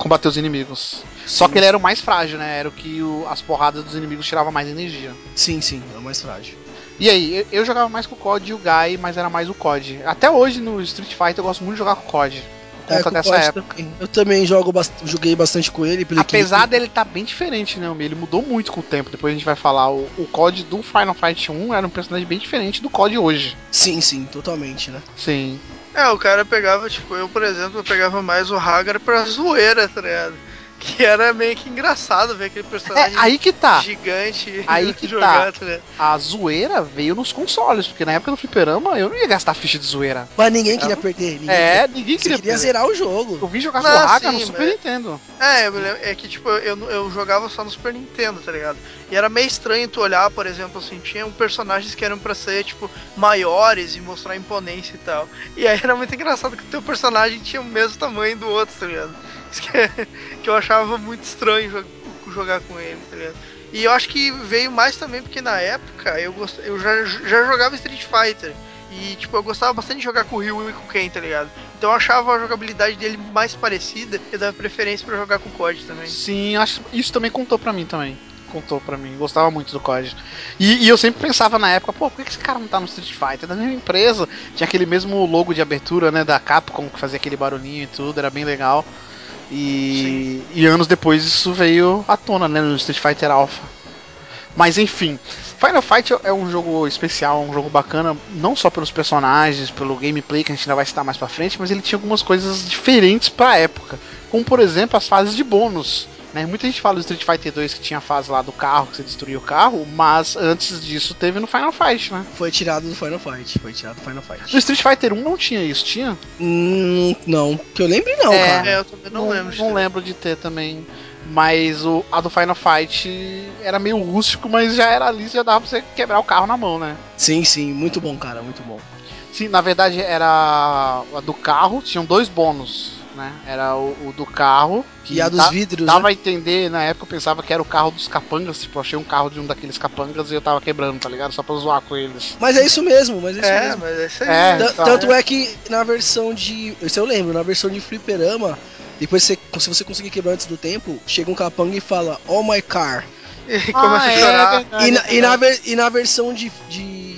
combater os inimigos. Só Sim. que ele era o mais frágil, né? Era o que o- as porradas dos inimigos tiravam mais energia. Sim, sim, é o mais frágil. E aí, eu, eu jogava mais com o COD e o Guy, mas era mais o COD. Até hoje no Street Fighter eu gosto muito de jogar com o COD. É, com dessa época. também. Eu também jogo bast- joguei bastante com ele. Pelo Apesar dele estar bem diferente, né? Ele mudou muito com o tempo. Depois a gente vai falar. O, o COD do Final Fight 1 era um personagem bem diferente do COD hoje. Sim, sim, totalmente, né? Sim. É, o cara pegava, tipo, eu, por exemplo, eu pegava mais o Hagar pra zoeira, tá ligado? Que era meio que engraçado ver aquele É, personagem aí que tá. gigante Aí que tá ligado? A zoeira veio nos consoles, porque na época do fliperama eu não ia gastar ficha de zoeira. Mas ninguém queria perder. Ninguém É, ninguém Você queria, queria perder. zerar o jogo. Eu vim jogar Não, com o Haga sim, no Super mas- Nintendo. É, eu me lembro- é que tipo, eu, eu jogava só no Super Nintendo, tá ligado? E era meio estranho tu olhar, por exemplo, assim, tinha personagens que eram pra ser, tipo, maiores e mostrar imponência e tal. E aí era muito engraçado que o teu personagem tinha o mesmo tamanho do outro, tá ligado? Que, que eu achava muito estranho jo- jogar com ele, tá ligado? E eu acho que veio mais também porque na época eu, gost... eu já, já jogava Street Fighter. E, tipo, eu gostava bastante de jogar com o Ryu e com o Ken, tá ligado? Então eu achava a jogabilidade dele mais parecida e dava preferência pra jogar com o COD também. Sim, acho isso também contou pra mim também. Contou pra mim, gostava muito do COD. E, e eu sempre pensava na época, pô, por que que esse cara não tá no Street Fighter? Da mesma empresa, tinha aquele mesmo logo de abertura, né, da Capcom, que fazia aquele barulhinho e tudo, era bem legal. E, e anos depois isso veio à tona, né, no Street Fighter Alpha. Mas enfim, Final Fight é um jogo especial, um jogo bacana, não só pelos personagens, pelo gameplay que a gente ainda vai citar mais pra frente, mas ele tinha algumas coisas diferentes pra época. Como por exemplo as fases de bônus. Né? Muita gente fala do Street Fighter 2 que tinha a fase lá do carro, que você destruía o carro, mas antes disso teve no Final Fight, né? Foi tirado do Final Fight. Foi tirado do Final Fight. No Street Fighter 1 não tinha isso, tinha? Hum, não. Que eu lembre, não, É. cara. É, eu também não, lembro. Não lembro de ter também. Mas o, a do Final Fight era meio rústico, mas já era ali, já dava pra você quebrar o carro na mão, né? Sim, sim. Muito bom, cara. Muito bom. Sim, na verdade era a do carro, tinham dois bônus, né? Era o, o do carro, que E a dos dá- vidros, dava né? a entender, na época eu pensava que era o carro dos capangas, tipo, eu achei um carro de um daqueles capangas e eu tava quebrando, tá ligado? Só pra zoar com eles. Mas é isso mesmo, mas é isso É, mesmo. mas é isso aí. É, então, Tanto é que na versão de. Isso eu lembro, na versão de fliperama, depois você, se você conseguir quebrar antes do tempo, chega um capanga e fala, Oh my car. E começa a é chorar. verdade, E na, é e na, e na versão de, de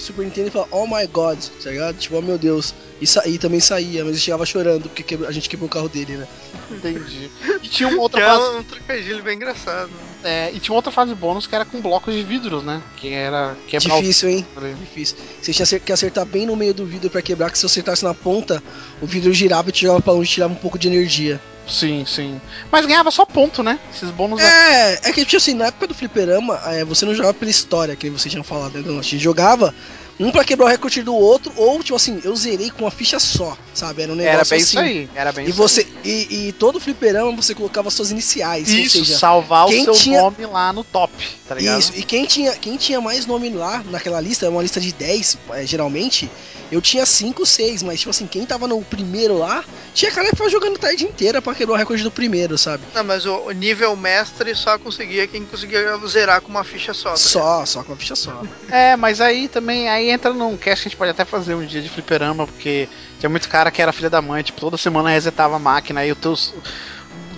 Super Nintendo ele fala, oh my god, tá ligado? Tipo, oh meu Deus. E saía também saía, mas ele chegava chorando porque a gente quebrou o carro dele, né? Entendi. E tinha uma outra é fase. um trocadilho bem engraçado. é, e tinha uma outra fase bônus que era com blocos de vidros, né? Que era quebrar Difícil, hein? o. Difícil. Você tinha que acertar bem no meio do vidro pra quebrar, que se você acertasse na ponta, o vidro girava e te jogava pra longe e tirava um pouco de energia. Sim, sim. Mas ganhava só ponto, né? Esses bônus. É, é que, tipo assim, na época do fliperama, é, você não jogava pela história, que você tinha falado, né? Não, a gente jogava um pra quebrar o recorde do outro, ou, tipo assim, eu zerei com uma ficha só, sabe? Era um negócio era bem assim. isso aí. Era bem E isso você e, e todo fliperama você colocava suas iniciais, aí. ou Isso, seja, salvar o seu tinha- nome lá no top, tá ligado? Isso, e quem tinha, quem tinha mais nome lá naquela lista, é uma lista de 10, é, geralmente, eu tinha 5, 6, mas tipo assim, quem tava no primeiro lá, tinha cara que ficava jogando a tarde inteira pra quebrar o recorde do primeiro, sabe? Não, mas o, o nível mestre só conseguia quem conseguia zerar com uma ficha só. tá Só, só com uma ficha só. É, mas aí também, aí entra num cast que a gente pode até fazer um dia de fliperama, porque tinha muito cara que era filha da mãe, tipo, toda semana resetava a máquina, aí o teus.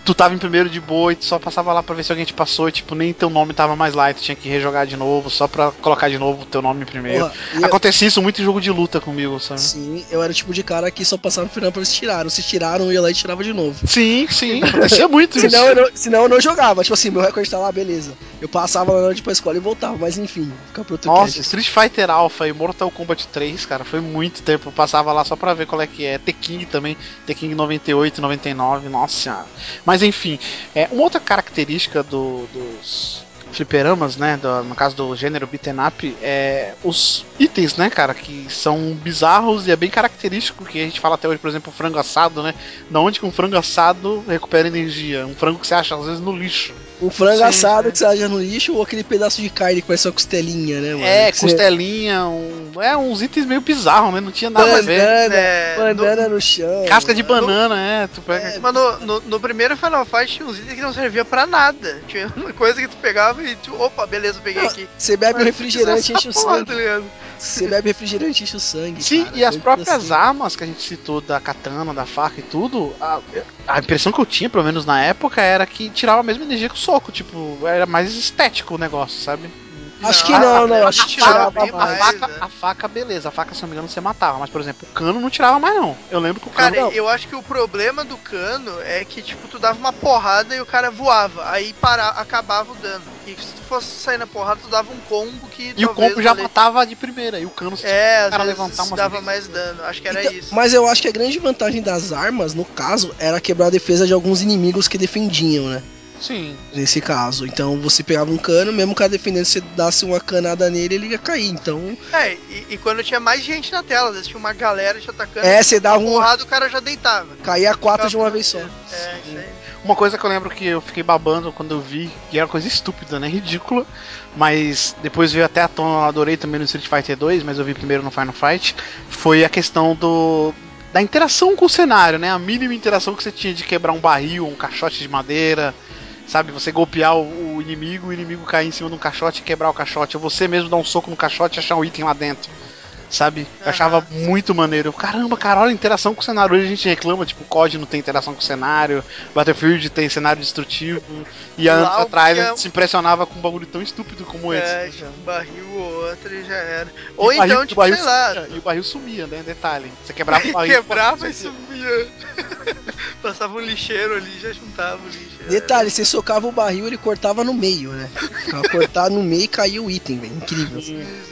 Tu tava em primeiro de boa e tu só passava lá pra ver se alguém te passou e, tipo, nem teu nome tava mais lá e tu tinha que rejogar de novo, só pra colocar de novo o teu nome primeiro. Porra, e eu- Acontecia isso muito em jogo de luta comigo, sabe? sim, eu era o tipo de cara que só passava no final pra eles tiraram. Se tiraram, eu ia lá e tirava de novo. Sim, sim, acontecia muito isso. Senão eu, não, senão eu não jogava. Tipo assim, meu recorde tá lá, beleza. Eu passava na noite pra escola e voltava, mas enfim, fica pro outro Nossa. Street Fighter Alpha e Mortal Kombat 3, cara, foi muito tempo. Eu passava lá só pra ver qual é que é. T-King também, T-King 98, 99, nossa senhora. Mas enfim, é, uma outra característica do- dos fliperamas, né, do- no caso do gênero beaten up, é os itens, né, cara, que são bizarros e é bem característico que a gente fala até hoje, por exemplo, frango assado, né, da onde que um frango assado recupera energia, um frango que você acha às vezes no lixo. Um frango Sim, assado sim. que você acha no lixo ou aquele pedaço de carne que parece uma costelinha, né, mano? É, costelinha, um, é uns itens meio bizarros, né, não tinha nada a ver. Banana, É, banana no chão. Casca de né? banana, é. Tu pega. É, Mas no, no, no primeiro Final Fight tinha uns itens que não servia pra nada. Tinha uma coisa que tu pegava e tu, opa, beleza, peguei Não, aqui. Você bebe um refrigerante e enche o essa sangue. tá? Você bebe refrigerante e enche o sangue. Sim, cara. e as próprias assim. armas que a gente citou da katana, da faca e tudo, a, a impressão que eu tinha, pelo menos na época, era que tirava a mesma energia que o soco. Tipo, era mais estético o negócio, sabe? Acho que Não, a Acho que tirava A mais. faca, né? a faca, beleza. A faca, se não me engano, você matava. Mas, por exemplo, o cano não tirava mais, não. Eu lembro que o cano. Cara, não. eu acho que o problema do cano é que, tipo, tu dava uma porrada e o cara voava. Aí para, acabava o dano. E se tu fosse sair na porrada, tu dava um combo que. e o combo já matava de primeira. E o cano se É, cara levantar umas dava vezes. mais dano. Acho que era Então, isso. Mas eu acho que a grande vantagem das armas, no caso, era quebrar a defesa de alguns inimigos que defendiam, né? Sim. Nesse caso. Então você pegava um cano, mesmo o cara defendendo, se você dasse uma canada nele, ele ia cair. Então. É, e, e quando tinha mais gente na tela, às vezes tinha uma galera te atacando. É, você dava um. porrada, o cara já deitava. Caía quatro de uma vez só. É, isso aí. Uma coisa que eu lembro que eu fiquei babando quando eu vi, e era coisa estúpida, né? Ridícula. Mas depois veio até a tona, eu adorei também no Street Fighter 2, mas eu vi primeiro no Final Fight. Foi a questão do. Da interação com o cenário, né? A mínima interação que você tinha de quebrar um barril, um caixote de madeira, sabe? Você golpear o, o inimigo, o inimigo cair em cima de um caixote e quebrar o caixote, ou você mesmo dar um soco no caixote e achar um item lá dentro. Sabe? Eu achava muito maneiro. Caramba, cara, olha a interação com o cenário. Hoje a gente reclama, tipo, o COD não tem interação com o cenário, Battlefield tem cenário destrutivo. E anos atrás a é- gente se impressionava com um bagulho tão estúpido como É, esse. tipo, um barril ou outro e já era. E Ou barril- então, o tipo, barril sei lá, E o barril sumia, né? Detalhe. Você quebrava o barril. quebrava e sumia. Passava um lixeiro ali e já juntava o lixo. Detalhe, você socava o barril, ele cortava no meio, né? Ficava cortado no meio e caía o item, velho. Incrível.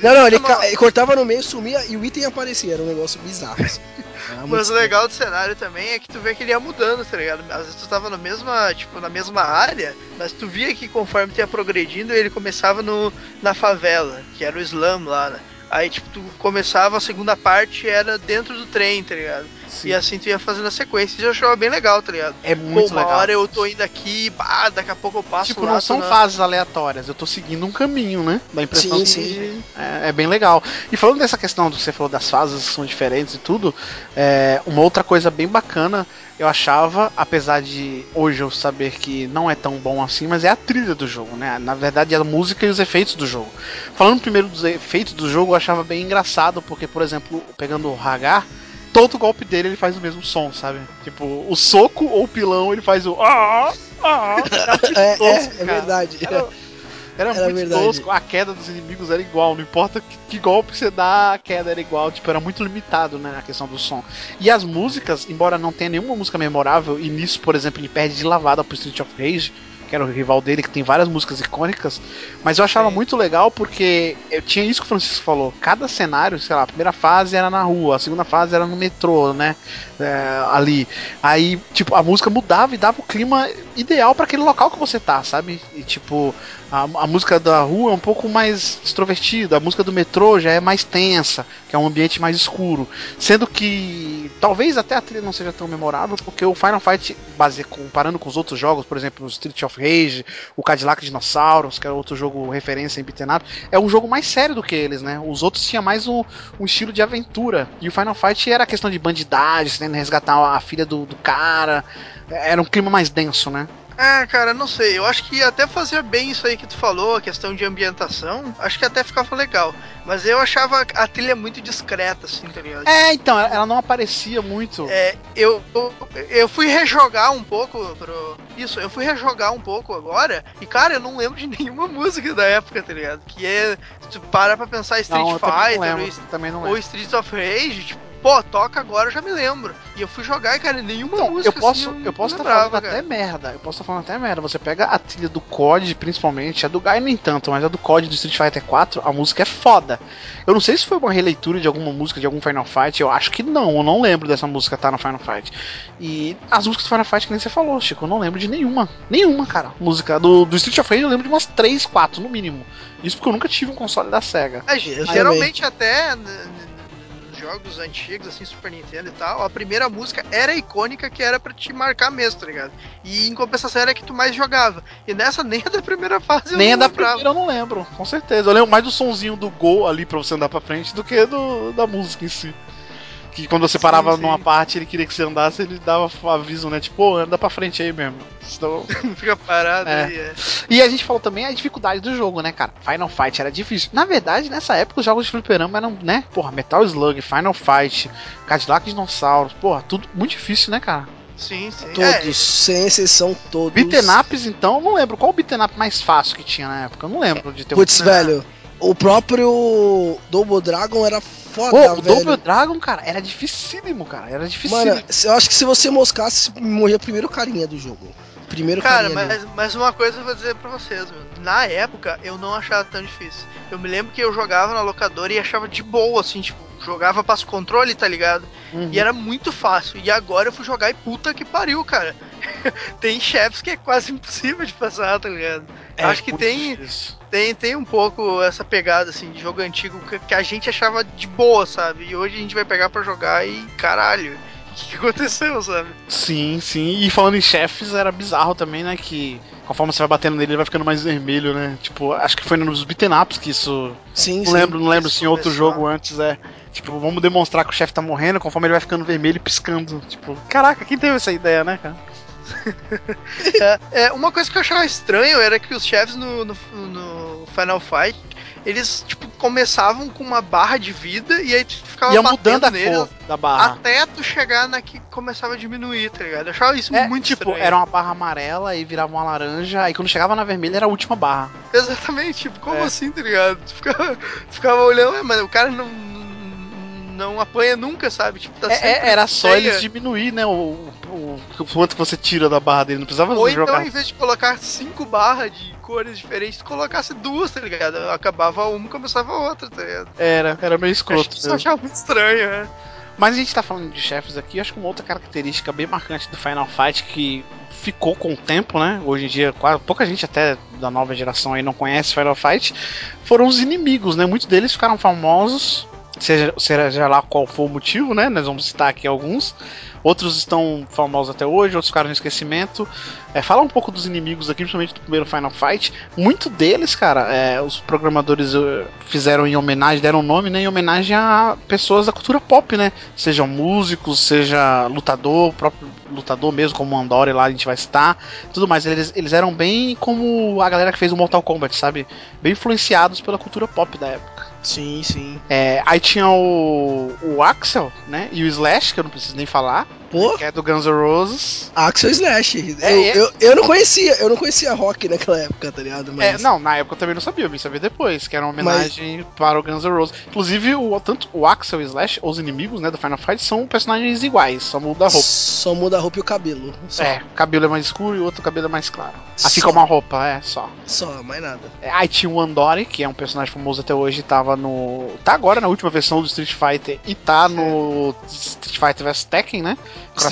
Não, não, ele, ca- ele cortava no meio, sumia e o item aparecia. Era um negócio bizarro. assim. Muito Mas o legal do cenário também é que tu vê que ele ia mudando, tá ligado? Às vezes tu tava na mesma, tipo, na mesma área, mas tu via que conforme tu ia progredindo, ele começava no, na favela, que era o slam lá, né? Aí, tipo, tu começava a segunda parte, era dentro do trem, tá ligado? Sim. E assim tu ia fazendo a sequência e eu achava bem legal, tá ligado? É Pô, muito uma legal. hora eu tô indo aqui, daqui a pouco eu passo Tipo, lá. não são na- fases aleatórias, eu tô seguindo um caminho, né? Dá a impressão Sim, que sim. É, é bem legal. E falando dessa questão do que você falou das fases que são diferentes e tudo, é, uma outra coisa bem bacana eu achava, apesar de hoje eu saber que não é tão bom assim, mas é a trilha do jogo, né? Na verdade, é a música e os efeitos do jogo. Falando primeiro dos efeitos do jogo, eu achava bem engraçado, porque, por exemplo, pegando o Hagar, todo golpe dele ele faz o mesmo som, sabe? Tipo, o soco ou o pilão ele faz o. Ah, ah, É, é, tosco, é cara. verdade. Era- Era, Era muito verdade. tosco, a queda dos inimigos era igual, não importa que, que golpe você dá, a queda era igual, tipo, era muito limitado, né, a questão do som. E as músicas, embora não tenha nenhuma música memorável, e nisso, por exemplo, ele perde de lavada pro Street of Rage, que era o rival dele, que tem várias músicas icônicas, mas eu achava Sim. muito legal porque eu tinha isso que o Francisco falou, cada cenário, sei lá, a primeira fase era na rua, a segunda fase era no metrô, né, é, ali. Aí, tipo, a música mudava e dava o clima ideal para aquele local que você tá, sabe? E tipo, a, a música da rua é um pouco mais extrovertida, a música do metrô já é mais tensa, que é um ambiente mais escuro. Sendo que talvez até a trilha não seja tão memorável, porque o Final Fight, base, comparando com os outros jogos, por exemplo, o Street of Rage, o Cadillac Dinossauros, que é outro jogo referência em up, é um jogo mais sério do que eles, né? Os outros tinham mais um, um estilo de aventura. E o Final Fight era questão de bandidagem, que resgatar a filha do, do cara. Era um clima mais denso, né? É, cara, não sei. Eu acho que até fazia bem isso aí que tu falou, a questão de ambientação. Acho que até ficava legal. Mas eu achava a trilha muito discreta, assim, tá ligado? É, então, ela- não aparecia muito. É, eu, eu, eu fui rejogar um pouco pro. Isso, eu fui rejogar um pouco agora. E, cara, eu não lembro de nenhuma música da época, tá ligado? Que é. Se tu para pra pensar Street não, também Fighter lembro, ou, também não ou. Streets of Rage, tipo, pô, toca agora, eu já me lembro. E eu fui jogar e, cara, nenhuma Então, música. eu posso, assim, eu posso estar lembrava, falando cara. até merda. Eu posso estar falando até merda. Você pega a trilha do COD, principalmente, a do Gaia nem tanto, mas a do COD do Street Fighter 4, a música é foda. Eu não sei se foi uma releitura de alguma música de algum Final Fight, eu acho que não, eu não lembro dessa música estar no Final Fight. E as músicas do Final Fight que nem você falou, Chico, eu não lembro de nenhuma. Nenhuma, cara. Música do, do Street of Rage eu lembro de umas 3, 4 no mínimo. Isso porque eu nunca tive um console da SEGA. É, Eu geralmente até n- nos jogos antigos, assim, Super Nintendo e tal, a primeira música era icônica que era pra te marcar mesmo, tá ligado? E em compensação era a que tu mais jogava. E nessa nem a da primeira fase eu Nem a não da lembrava. primeira eu não lembro, com certeza. Eu lembro mais do sonzinho do gol ali pra você andar pra frente do que do, da música em si. Que quando você Sim, parava sim. numa parte ele queria que você andasse, ele dava aviso, né? Tipo, "Ô, anda pra frente aí mesmo. Senão- Fica parado É. aí, é. E a gente falou também a dificuldade do jogo, né, cara? Final Fight era difícil. Na verdade, nessa época os jogos de fliperama eram, né? Porra, Metal Slug, Final Fight, Cadillac Dinossauros, porra, tudo muito difícil, né, cara? Sim, sim. Todos, sem exceção, todos. Beaten ups, então, eu não lembro. Qual o beaten up mais fácil que tinha na época? Eu não lembro de ter um Putz, velho, o próprio Double Dragon era foda, Pô, o velho. Double Dragon, cara, era dificílimo, cara. Era dificílimo. Mano, eu acho que se você moscasse, morria o primeiro carinha do jogo. Primeiro Cara, carinha. mas, mas uma coisa eu vou dizer pra vocês, meu. Na época, eu não achava tão difícil. Eu me lembro que eu jogava na locadora e achava de boa, assim, tipo, jogava passo controle, tá ligado? Uhum. E era muito fácil. E agora eu fui jogar e puta que pariu, cara. tem chefes que é quase impossível de passar, tá ligado? É acho que tem- difícil. Tem, tem um pouco essa pegada, assim, de jogo antigo que, que a gente achava de boa, sabe? E hoje a gente vai pegar pra jogar e caralho. O que, que aconteceu, sabe? Sim, sim. E falando em chefes, era bizarro também, né? Que conforme você vai batendo nele, ele vai ficando mais vermelho, né? Tipo, acho que foi nos beaten ups que isso. Sim, Não sim. lembro, não lembro se em outro começou. jogo antes é. Tipo, vamos demonstrar que o chefe tá morrendo, conforme ele vai ficando vermelho e piscando. Tipo, caraca, quem teve essa ideia, né, cara? É, é, uma coisa que eu achava estranho era que os chefes no, no, no Final Fight, eles, tipo, começavam com uma barra de vida e aí tu ficava Ia mudando a neles cor da barra. até tu chegar na que começava a diminuir, tá ligado? Eu achava isso É, muito tipo, estranho. era uma barra amarela e virava uma laranja, aí quando chegava na vermelha era a última barra. Exatamente, tipo, como É. assim, tá ligado? Tu ficava, tu ficava olhando, "Ué, mas o cara não, não apanha nunca, sabe? Tipo, tá É, é, era só eles diminuir, né? O, o, quanto você tira da barra dele. Não precisava Ou jogar. então, em vez de colocar cinco barras de cores diferentes, tu colocasse duas, tá ligado? Acabava uma e começava a outra, tá ligado? Era, era meio escroto. eu achava muito estranho, né? Mas a gente tá falando de chefes aqui, acho que uma outra característica bem marcante do Final Fight que ficou com o tempo, né? Hoje em dia, quase, pouca gente até da nova geração aí não conhece Final Fight, foram os inimigos, né? Muitos deles ficaram famosos, seja, seja lá qual for o motivo, né? Nós vamos citar aqui alguns. Outros estão famosos até hoje, outros ficaram no esquecimento. É, falar um pouco dos inimigos aqui, principalmente do primeiro Final Fight. Muito deles, cara, é, os programadores eh, fizeram em homenagem, deram nome, né? Em homenagem a pessoas da cultura pop, né? Sejam músicos, seja lutador, próprio lutador mesmo, como o Andori lá a gente vai citar, tudo mais. Eles, eles eram bem como a galera que fez o Mortal Kombat, sabe? Bem influenciados pela cultura pop da época. Sim, sim. É, aí tinha o, o Axel, né? E o Slash, que eu não preciso nem falar. Pô, que é do Guns N' Roses. Axel Slash. É, eu, é- eu, eu não conhecia, eu não conhecia rock naquela época, tá ligado? É, Mas não, na época eu também não sabia, eu vim saber depois, que era uma homenagem para o Guns N' Roses. Inclusive, o, tanto o Axel e Slash, os inimigos né, do Final Fight, são personagens iguais, só muda a roupa. só muda a roupa e o cabelo. Só, É, o cabelo é mais escuro e o outro cabelo é mais claro. Assim Só. como a roupa, é, só. só, mais nada. É, Aí tinha o Andori, que é um personagem famoso até hoje, tava no. tá agora na última versão do Street Fighter e tá no Street Fighter vs Tekken, né?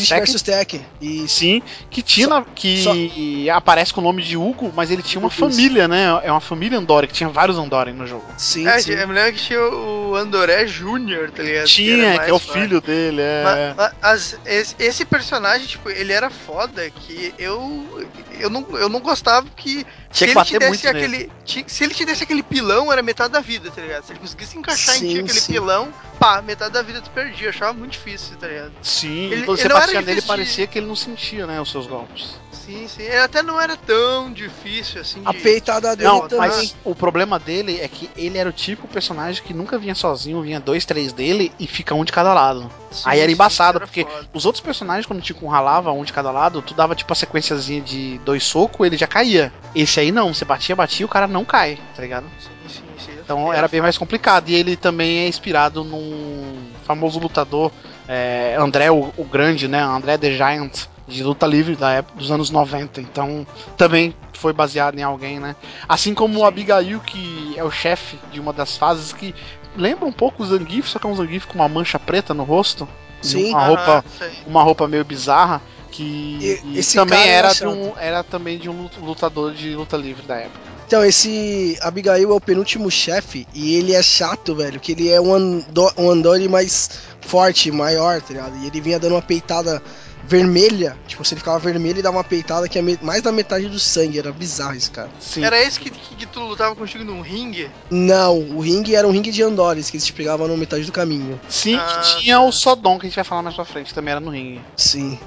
Tekken. vs Tekken. E Sim, que tinha na- que aparece com o nome de Hugo, mas ele tinha uma Isso. família, né? É uma família Andori, que tinha vários Andori no jogo. sim, É, sim. eu me lembro que tinha o Andoré Júnior, tá ligado? Tinha, era que é o filho dele, é. Mas, mas as- esse, esse personagem, tipo, ele era foda que eu. Eu não, eu não gostava que. Tinha que se ele bater te muito aquele. se ele te desse aquele pilão, era metade da vida, tá ligado? Se ele conseguisse encaixar em Sim, ti aquele sim. pilão, pá, metade da vida tu perdia. Eu achava muito difícil, tá ligado? Sim, Ele- e quando ele você batia nele, de- parecia que ele não sentia, né, os seus golpes. Sim, sim. Ele até não era tão difícil assim. A de- peitada dele Não, também. mas o problema dele é que ele era o típico personagem que nunca vinha sozinho, vinha dois, três dele e fica um de cada lado. Sim, Aí era sim, embaçado, era porque foda. os outros personagens, quando tipo um ralava um de cada lado, tu dava tipo a sequenciazinha de dois socos, ele já caía. Esse aí não, você batia, batia e o cara não cai, tá ligado? Sim, sim, sim. Então era bem mais complicado. E ele também é inspirado num famoso lutador, é, André o, o Grande, né? André the Giant, de luta livre da época dos anos 90. Então também foi baseado em alguém, né? Assim como o Abigail, que é o chefe de uma das fases, que lembra um pouco o Zangief, só que é um Zangief com uma mancha preta no rosto. Sim. Uma roupa, sei. uma roupa meio bizarra. Que E- e esse também cara era, era de um, era também de um lutador de luta livre da época. Então, esse Abigail é o penúltimo chefe e ele é chato, velho, que ele é um, ando um Andori mais forte, maior, tá ligado? E ele vinha dando uma peitada vermelha, tipo, se ele ficava vermelho e dava uma peitada que é mais da metade do sangue, era bizarro esse cara. Sim. Era esse que, que, que tu lutava contigo num ringue? Não, o ringue era um ringue de Andores, que eles te pegavam na metade do caminho. Sim, Ah, que tinha tá. o Sodom, que a gente vai falar mais pra frente, também era no ringue. Sim.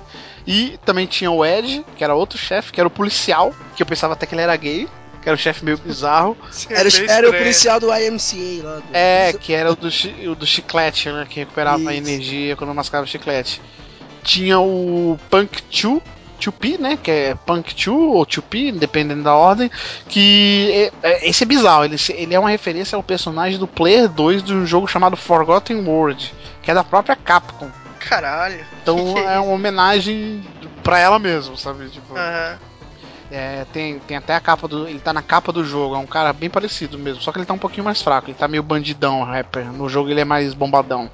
E também tinha o Ed, que era outro chefe, que era o policial, que eu pensava até que ele era gay, que era o chefe meio bizarro. Era, era o estranho. policial do IMCA lá. Do... É, que era o do, o do chiclete, né? Que recuperava a Isso. energia quando mascava o chiclete. Tinha o Punk 2, 2P, né? Que é Punk 2 ou 2P, dependendo da ordem. Que é- é- esse é bizarro. Ele, ele é uma referência ao personagem do Player 2 de um jogo chamado Forgotten World, que é da própria Capcom. Caralho. Então Que que é é uma homenagem pra ela mesmo, sabe? Tipo, Aham. é, tem, tem até a capa do. Ele tá na capa do jogo, é um cara bem parecido mesmo, só que ele tá um pouquinho mais fraco, ele tá meio bandidão, rapper. No jogo ele é mais bombadão.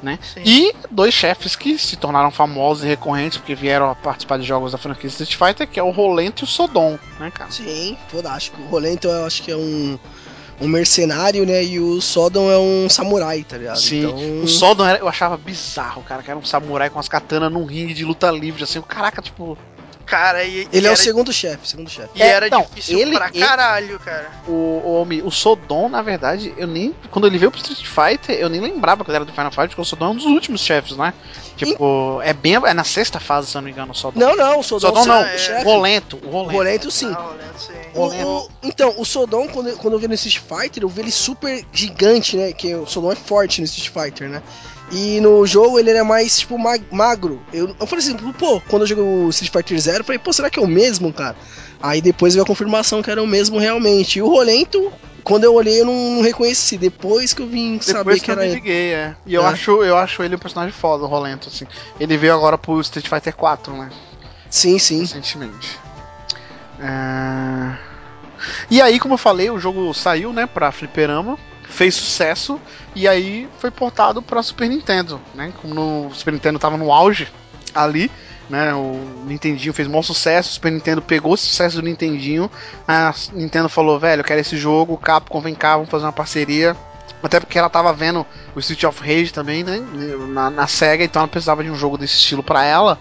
Né? E dois chefes que se tornaram famosos e recorrentes porque vieram a participar de jogos da franquia Street Fighter, que é o Rolento e o Sodom, né, cara? Sim, fodástico. O Rolento eu acho que é um, um mercenário, né? E o Sodom é um samurai, tá ligado? Sim, Então, o Sodom era- eu achava bizarro, cara, que era um samurai com as katanas num ringue de luta livre, assim, caraca, tipo, Cara, e, Ele e é o segundo chefe, segundo chefe. E É, era não, difícil ele- pra ele- caralho, cara. O, o, Omi, o Sodom, na verdade, eu nem. Quando ele veio pro Street Fighter, eu nem lembrava que ele era do Final Fight, porque o Sodom é um dos últimos chefes, né? Tipo, é bem. É na sexta fase, se eu não me engano, o Sodom. Não, não, o Sodom, Sodom não, é o é. chefe. O Rolento, o Rolento. Rolento sim. Ah, Rolando, sim. O- Rolento. o- então, o Sodom, quando, quando eu vi no Street Fighter, eu vi ele super gigante, né? Que o Sodom é forte no Street Fighter, né? E no jogo ele era mais, tipo, ma- magro. Eu, eu falei assim, pô, quando eu joguei o Street Fighter Zero, eu falei, pô, será que é o mesmo, cara? Aí depois veio a confirmação que era o mesmo realmente. E o Rolento, quando eu olhei, eu não, reconheci. Depois que eu vim saber Depois que que eu era me ele. liguei, é. E eu, É. acho, eu acho ele um personagem foda, o Rolento, assim. Ele veio agora pro Street Fighter 4, né? Sim, sim. Recentemente. É... E aí, como eu falei, o jogo saiu, né, pra Fliperama, fez sucesso, e aí foi portado pra Super Nintendo, né? Como o Super Nintendo tava no auge ali, né? O Nintendinho fez maior sucesso, o Super Nintendo pegou esse sucesso do Nintendinho, a Nintendo falou, velho, eu quero esse jogo, Capcom, vem cá, vamos fazer uma parceria. Até porque ela tava vendo o Street of Rage também, né? Na, na SEGA, então ela precisava de um jogo desse estilo pra ela.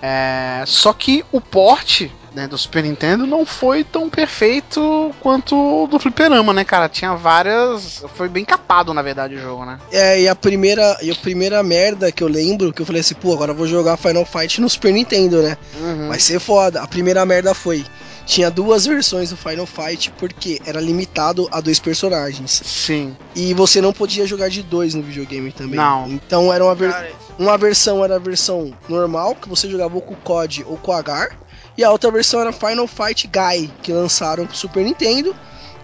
É, só que o porte né, do Super Nintendo não foi tão perfeito quanto o do Fliperama, né, cara? Tinha várias. Foi bem capado, na verdade, o jogo, né? É, e a primeira, e a primeira merda que eu lembro, que eu falei assim, pô, agora eu vou jogar Final Fight no Super Nintendo, né? Uhum. Vai ser foda. A primeira merda foi. tinha duas versões do Final Fight porque era limitado a dois personagens. Sim. E você não podia jogar de dois no videogame também. Não. Então era uma, ver- uma versão era a versão normal, que você jogava ou com o COD ou com o Agar. E a outra versão era Final Fight Guy, que lançaram pro Super Nintendo.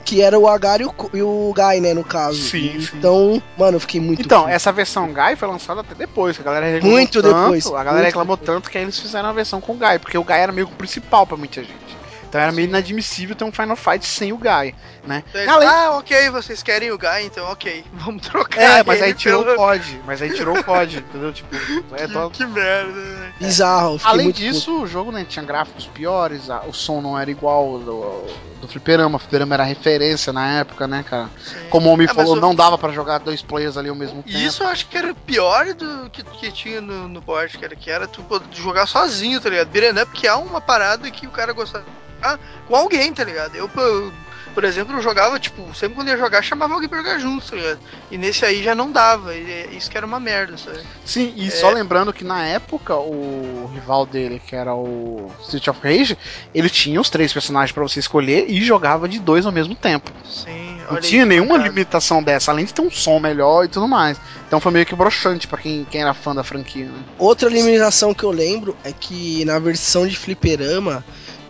Que era o Agar e o, e o Guy, né, no caso. Sim, sim. Então, mano, eu fiquei muito. Então, puto. essa versão Guy foi lançada até depois, que a galera reclamou Muito tanto, depois, A galera reclamou tanto que aí eles fizeram a versão com o Guy, porque o Guy era meio que o principal pra muita gente. Então era meio inadmissível ter um Final Fight sem o Guy, né? Daí, Além- Ah, ok, vocês querem o Guy, então ok, vamos trocar. É, mas aí ele tirou pelo- o COD, mas aí tirou o COD, entendeu? Tipo, é Que, todo- que merda, né? Bizarro. Além muito disso, o jogo né, tinha gráficos piores, a- o som não era igual do, do Fliperama, o Fliperama era referência na época, né, cara? Sim. Como o homem Ah, falou, o- não dava pra jogar dois players ali ao mesmo tempo. Isso eu acho que era pior do que, que tinha no, no board, cara, que era tu poder jogar sozinho, tá ligado? Beat'em up, que é uma parada que o cara gostava jogar com alguém, tá ligado? Eu, por, por exemplo, eu jogava, tipo, sempre quando ia jogar, chamava alguém pra jogar junto, tá ligado? E nesse aí já não dava, e é- isso que era uma merda, sabe? Sim, e É. só lembrando que na época o rival dele, que era o Street of Rage, ele tinha os três personagens pra você escolher e jogava de dois ao mesmo tempo. Sim, Não olha aí, tinha nenhuma cara. limitação dessa, além de ter um som melhor e tudo mais. Então foi meio que broxante pra quem, quem era fã da franquia. Né? Outra limitação que eu lembro é que na versão de fliperama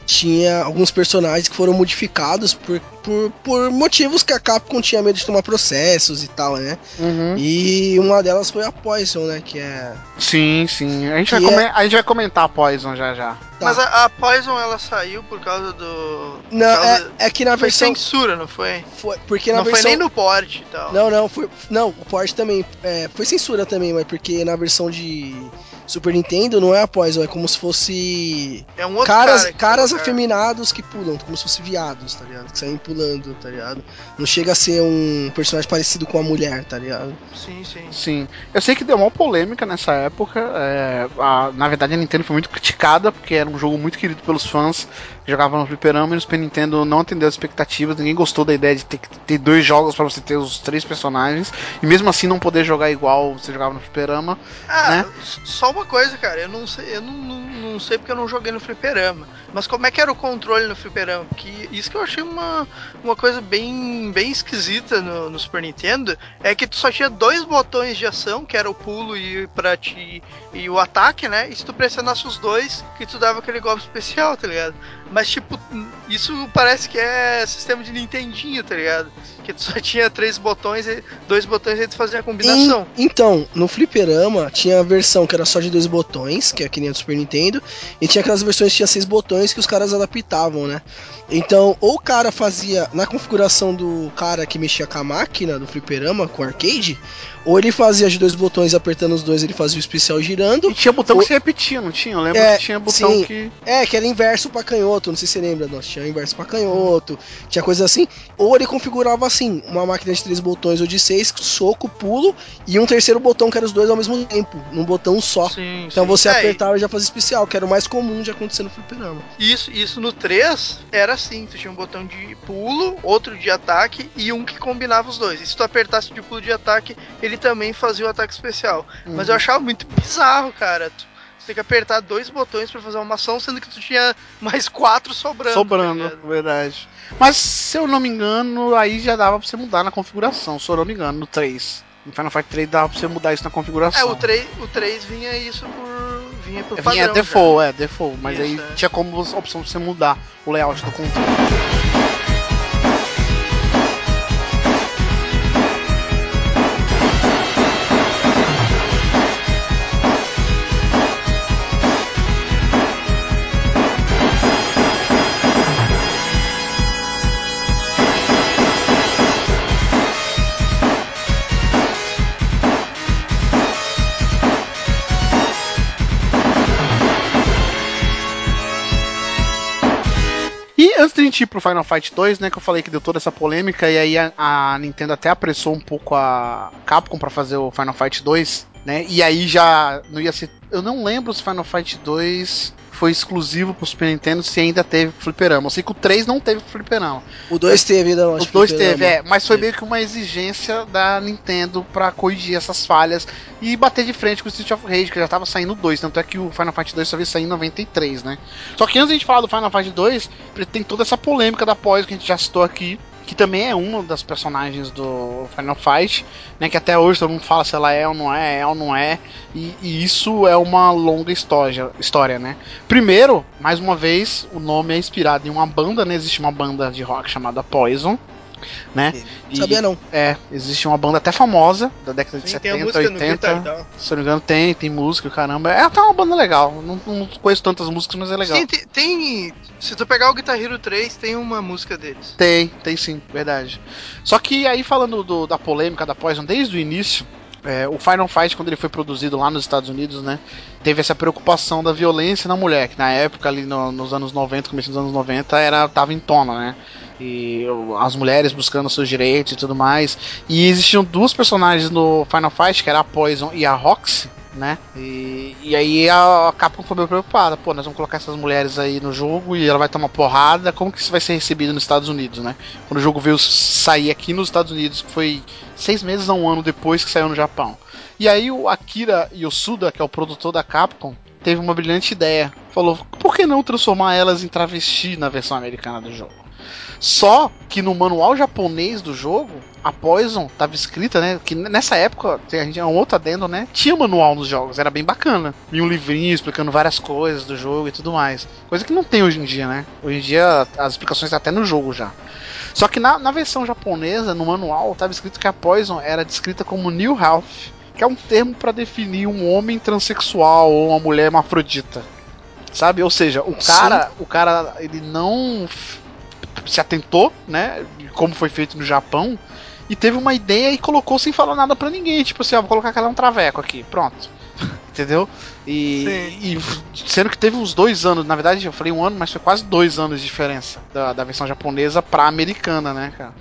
tinha alguns personagens que foram modificados por, por, por motivos que a Capcom tinha medo de tomar processos e tal, né? Uhum. E uma delas foi a Poison, né? Que é. Sim, sim. A gente, vai é- come- a gente vai comentar a Poison já já. Tá. Mas a, a Poison, ela saiu por causa do... Não, causa- é, é que na Foi versão. censura, não foi? Foi, porque na não versão. foi nem no port e tal. Não, não, foi. Não, o port também. é, foi censura também, mas porque na versão de Super Nintendo não é a Poison, é como se fosse. É um outro caras cara caras colocaram. afeminados que pulam, como se fosse viados, tá ligado? Que saem pulando, tá ligado? Não chega a ser um personagem parecido com a mulher, tá ligado? Sim, sim. Sim. Eu sei que deu uma polêmica nessa época. é, a- na verdade, a Nintendo foi muito criticada, porque era um jogo muito querido pelos fãs que jogavam no Fliperama e o Super Nintendo não atendeu as expectativas. Ninguém gostou da ideia de ter que ter dois jogos pra você ter os três personagens e mesmo assim não poder jogar igual você jogava no Fliperama. Ah, né? só uma coisa, cara, eu não sei, eu não, não, não sei porque eu não joguei no fliperama. Mas como é que era o controle no fliperama? Porque isso que eu achei uma, uma coisa bem, bem esquisita no, no Super Nintendo é que tu só tinha dois botões de ação, que era o pulo e para ti e o ataque, né? E se tu pressionasse os dois, que tu dava aquele golpe especial, tá ligado? Mas tipo, isso parece que é sistema de Nintendinho, tá ligado? Que tu só tinha três botões, e dois botões e tu fazia a combinação. Então, no fliperama tinha a versão que era só de dois botões, que é que nem a do Super Nintendo, e tinha aquelas versões que tinha seis botões que os caras adaptavam, né? Então, ou o cara fazia na configuração do cara que mexia com a máquina do fliperama, com o arcade, ou ele fazia de dois botões apertando os dois, ele fazia o especial girando. E tinha botão O- que se repetia, não tinha? Eu lembro É, que tinha botão sim. que. É, que era inverso pra canhoto, não sei se você lembra, nós tinha inverso pra canhoto, tinha coisa assim. Ou ele configurava assim, uma máquina de três botões ou de seis, soco, pulo, e um terceiro botão que era os dois ao mesmo tempo, num botão só. Sim, Então sim. você É, apertava e já fazia especial, que era o mais comum de acontecer no fliperama. Isso, isso no 3 era assim, tu tinha um botão de pulo, outro de ataque e um que combinava os dois. E se tu apertasse de pulo de ataque, ele também fazia o ataque especial. Mas eu achava muito bizarro, cara. Tu tem que apertar dois botões pra fazer uma ação, sendo que tu tinha mais quatro sobrando. tá Sobrando, ligado? verdade. Mas se eu não me engano, aí já dava pra você mudar na configuração, se eu não me engano, no 3. No Final Fight 3 dava pra você mudar isso na configuração. é, o 3, o 3 vinha isso por. vinha por padrão. Vinha já. default, é, default. Mas aí Isso, é. tinha como opção de você mudar o layout do controle. Gente ir pro Final Fight 2, né, que eu falei que deu toda essa polêmica, e aí a, a Nintendo até apressou um pouco a Capcom pra fazer o Final Fight 2, né? E aí já não ia ser. Eu não lembro se Final Fight 2 foi exclusivo pro Super Nintendo, se ainda teve fliperama. Eu sei que o 3 não teve fliperama. O 2 teve, não, O acho 2 fliperama. teve, é, mas foi Teve. meio que uma exigência da Nintendo pra corrigir essas falhas e bater de frente com o Street of Rage, que já tava saindo o 2, tanto é que o Final Fight 2 só veio sair em 93, né? Só que antes de a gente falar do Final Fight 2, tem toda essa polêmica da pós que a gente já citou aqui, que também é uma das personagens do Final Fight, né? Que até hoje todo mundo fala se ela é ou não é, é ou não é, e, e isso é uma longa história, história, né? Primeiro, mais uma vez, o nome é inspirado em uma banda, né? Existe uma banda de rock chamada Poison, né? E- Sabia não. é, existe uma banda até famosa da década de Sim, a 70, música no Guitar 80. Down. Se eu não me engano, tem, tem música, caramba. É até uma banda legal. Não, não conheço tantas músicas, mas é legal. Sim, tem, tem- Se tu pegar o Guitar Hero 3, tem uma música deles. Tem, tem sim, verdade. Só que aí falando do- da polêmica da Poison desde o início, é, o Final Fight, quando ele foi produzido lá nos Estados Unidos, né? Teve essa preocupação da violência na mulher, que na época, ali no- nos anos 90, começo dos anos 90, era, tava em tona, né? E as mulheres buscando seus direitos e tudo mais. E existiam duas personagens no Final Fight, que era a Poison e a Roxy, né? E, e aí a Capcom foi meio preocupada. Pô, nós vamos colocar essas mulheres aí no jogo e ela vai tomar porrada. Como que isso vai ser recebido nos Estados Unidos, né? Quando o jogo veio sair aqui nos Estados Unidos, que foi seis meses a um ano depois que saiu no Japão. E aí o Akira Yosuda, que é o produtor da Capcom, teve uma brilhante ideia. Falou, por que não transformar elas em travesti na versão americana do jogo? Só que no manual japonês do jogo, a Poison tava escrita, né? Que nessa época, a gente é um outro adendo, né? Tinha manual nos jogos, era bem bacana. E um livrinho explicando várias coisas do jogo e tudo mais. Coisa que não tem hoje em dia, né? Hoje em dia as explicações estão até no jogo já. Só que na, na versão japonesa, no manual, tava escrito que a Poison era descrita como New Health, que é um termo para definir um homem transexual ou uma mulher hermafrodita. Sabe? Ou seja, o cara, o cara, ele não se atentou, né, como foi feito no Japão e teve uma ideia e colocou sem falar nada pra ninguém, tipo assim, ó, vou colocar que ela é um traveco aqui, pronto. Entendeu? E, e sendo que teve uns dois anos, na verdade eu falei um ano, mas foi quase dois anos de diferença da, da versão japonesa pra americana, né, cara?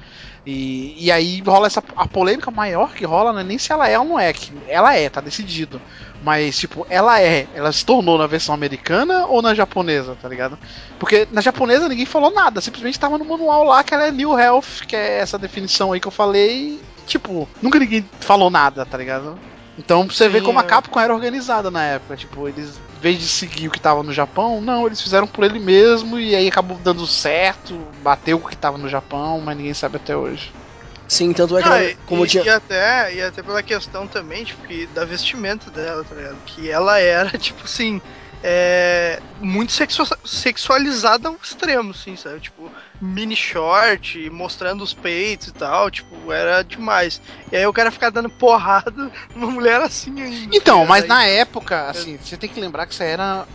E, e aí rola essa. A polêmica maior que rola não é nem se ela é ou não é, que ela é, tá decidido. Mas, tipo, ela é, ela se tornou na versão americana ou na japonesa, tá ligado? Porque na japonesa ninguém falou nada, simplesmente tava no manual lá que ela é New Health, que é essa definição aí que eu falei, e, tipo, nunca ninguém falou nada, tá ligado? Então você Sim, como a é. Capcom era organizada na época, tipo, eles, em vez de seguir o que tava no Japão, não, eles fizeram por ele mesmo e aí acabou dando certo, bateu o que tava no Japão, mas ninguém sabe até hoje. Sim, tanto é que, Ah, ela- e, como e- tinha. e até, e até pela questão também, tipo, que da vestimenta dela, tá ligado? Que ela era, tipo assim, é, muito sexu- sexualizada ao extremo, assim, sabe? Tipo, mini short, mostrando os peitos e tal, tipo, era demais. E aí o cara ficar dando porrada numa mulher assim ainda. Então, tá mas ligado? na época, assim, você tem que lembrar que isso era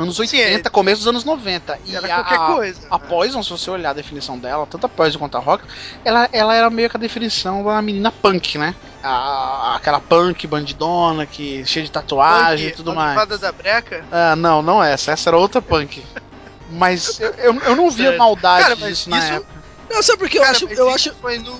anos Sim, 80, é- começo dos anos 90. E Era a, qualquer coisa. A né? Poison, se você olhar a definição dela, tanto a Poison quanto a Rock, ela, ela era meio que a definição da menina punk, né? A, aquela punk bandidona, que cheia de tatuagem Punk, e tudo a mais. levada da breca. Ah, não, não essa. Essa era outra punk. Mas eu, eu, eu não via maldade Cara, disso na isso- época. Não, sabe por que eu acho. Eu acho. Foi no...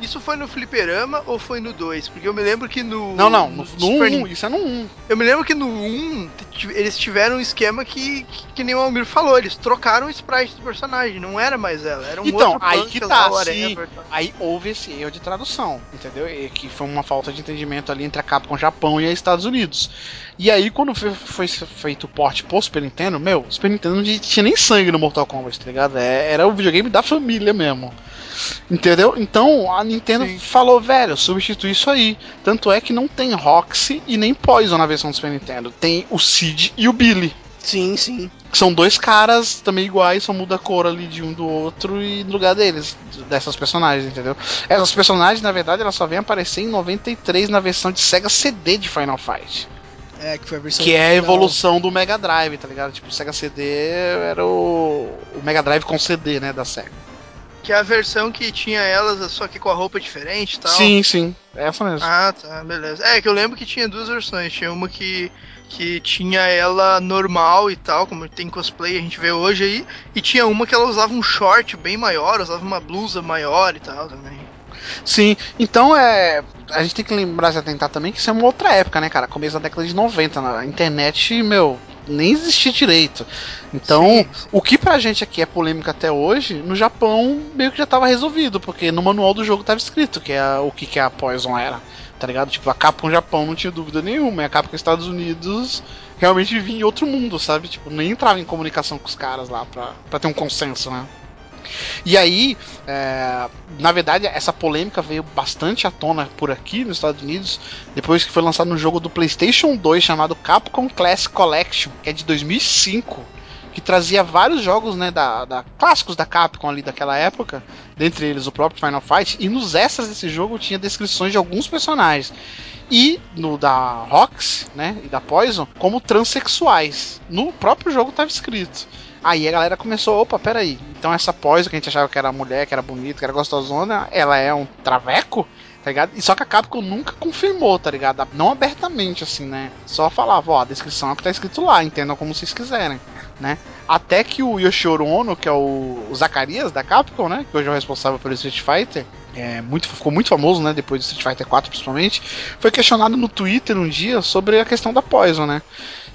Isso foi no Fliperama ou foi no 2? Porque eu me lembro que no. Não, não, no, no Super 1, isso é no 1. Eu me lembro que no 1 t- eles tiveram um esquema que, que, que nem o Almir falou, eles trocaram o sprite do personagem, não era mais ela, era um Então, outro aí que tá, tal. Aí houve esse erro de tradução, entendeu? E que foi uma falta de entendimento ali entre a Capcom Japão e a Estados Unidos. E aí, quando foi, foi feito o porte pro Super Nintendo, meu, o Super Nintendo não tinha nem sangue no Mortal Kombat, tá ligado? É- Era o videogame da família mesmo. Entendeu? Então a Nintendo Sim. falou, velho, substitui isso aí. Tanto é que não tem Roxy e nem Poison na versão do Super Nintendo. Tem o Sid e o Billy. Sim, sim. São dois caras também iguais, só muda a cor ali de um do outro e no lugar deles, dessas personagens, entendeu? Essas personagens, na verdade, elas só vêm aparecer em 93 na versão de Sega CD de Final Fight. É, que foi a versão. Que é a evolução do Mega Drive, tá ligado? Tipo, o Sega CD era o, o Mega Drive com CD, né, da Sega. Que é a versão que tinha elas, só que com a roupa diferente e tal. Sim, sim, é essa mesmo. Ah, tá, beleza. É, que eu lembro que tinha duas versões. Tinha uma que, que tinha ela normal e tal, como tem cosplay, a gente vê hoje aí. E tinha uma que ela usava um short bem maior, usava uma blusa maior e tal também. Sim, então é. A gente tem que lembrar, se atentar também, que isso é uma outra época, né, cara? Começo da década de 90, na internet, meu, nem existia direito. Então, Sim, o que pra gente aqui é polêmica até hoje, no Japão meio que já tava resolvido, porque no manual do jogo tava escrito que é o que, que a Poison era, tá ligado? Tipo, a Capcom Japão não tinha dúvida nenhuma, e a Capcom Estados Unidos realmente vivia em outro mundo, sabe? Tipo, nem entrava em comunicação com os caras lá pra, pra ter um consenso, né? E aí, é, na verdade, essa polêmica veio bastante à tona por aqui nos Estados Unidos, depois que foi lançado um jogo do PlayStation 2 chamado Capcom Classic Collection, que é de 2005, que trazia vários jogos né, da, da- clássicos da Capcom ali daquela época, dentre eles o próprio Final Fight, e nos extras desse jogo tinha descrições de alguns personagens. E no da Rox, né, e da Poison, como transexuais. No próprio jogo estava escrito. Aí a galera começou, opa, peraí. Então essa Poison que a gente achava que era mulher, que era bonita, que era gostosona, ela é um traveco? Tá ligado? E só que a Capcom nunca confirmou, tá ligado? Não abertamente, assim, né? Só falava, ó, a descrição é o que tá escrito lá, entendam como vocês quiserem, né? Até que o Yoshiro Ono, que é o, o Zacarias da Capcom, né? Que hoje é o responsável pelo Street Fighter, é, muito, ficou muito famoso, né? Depois do Street Fighter 4, principalmente, foi questionado no Twitter um dia sobre a questão da Poison, né?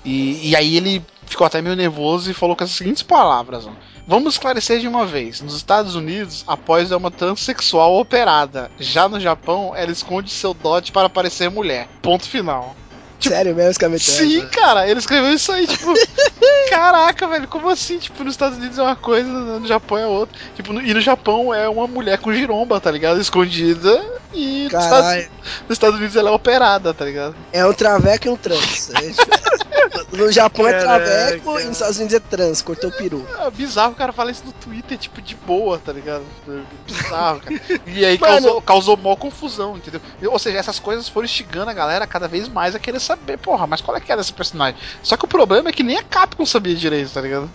E, e aí ele ficou até meio nervoso e falou com as seguintes palavras. Vamos esclarecer de uma vez. Nos Estados Unidos, a Poison é uma transexual operada. Já no Japão, ela esconde seu dote para parecer mulher. Ponto final. Tipo, Sério mesmo, Scavetano? Sim, cara, ele escreveu isso aí, tipo, caraca, velho, como assim? Tipo, nos Estados Unidos é uma coisa, no Japão é outra. Tipo, no- e no Japão é uma mulher com giromba, tá ligado? Escondida. E nos Estados, nos Estados Unidos ela é operada, tá ligado? É um traveco e um trans. É no Japão é traveco e nos Estados Unidos é trans, cortou o peru. É bizarro o cara falar isso no Twitter, tipo, de boa, tá ligado? É Bizarro, cara. E aí Mano. causou, causou mó confusão, entendeu? Ou seja, essas coisas foram instigando a galera cada vez mais a querer saber, porra, mas qual é que é dessa personagem? Só que o problema é que nem a Capcom sabia direito, tá ligado?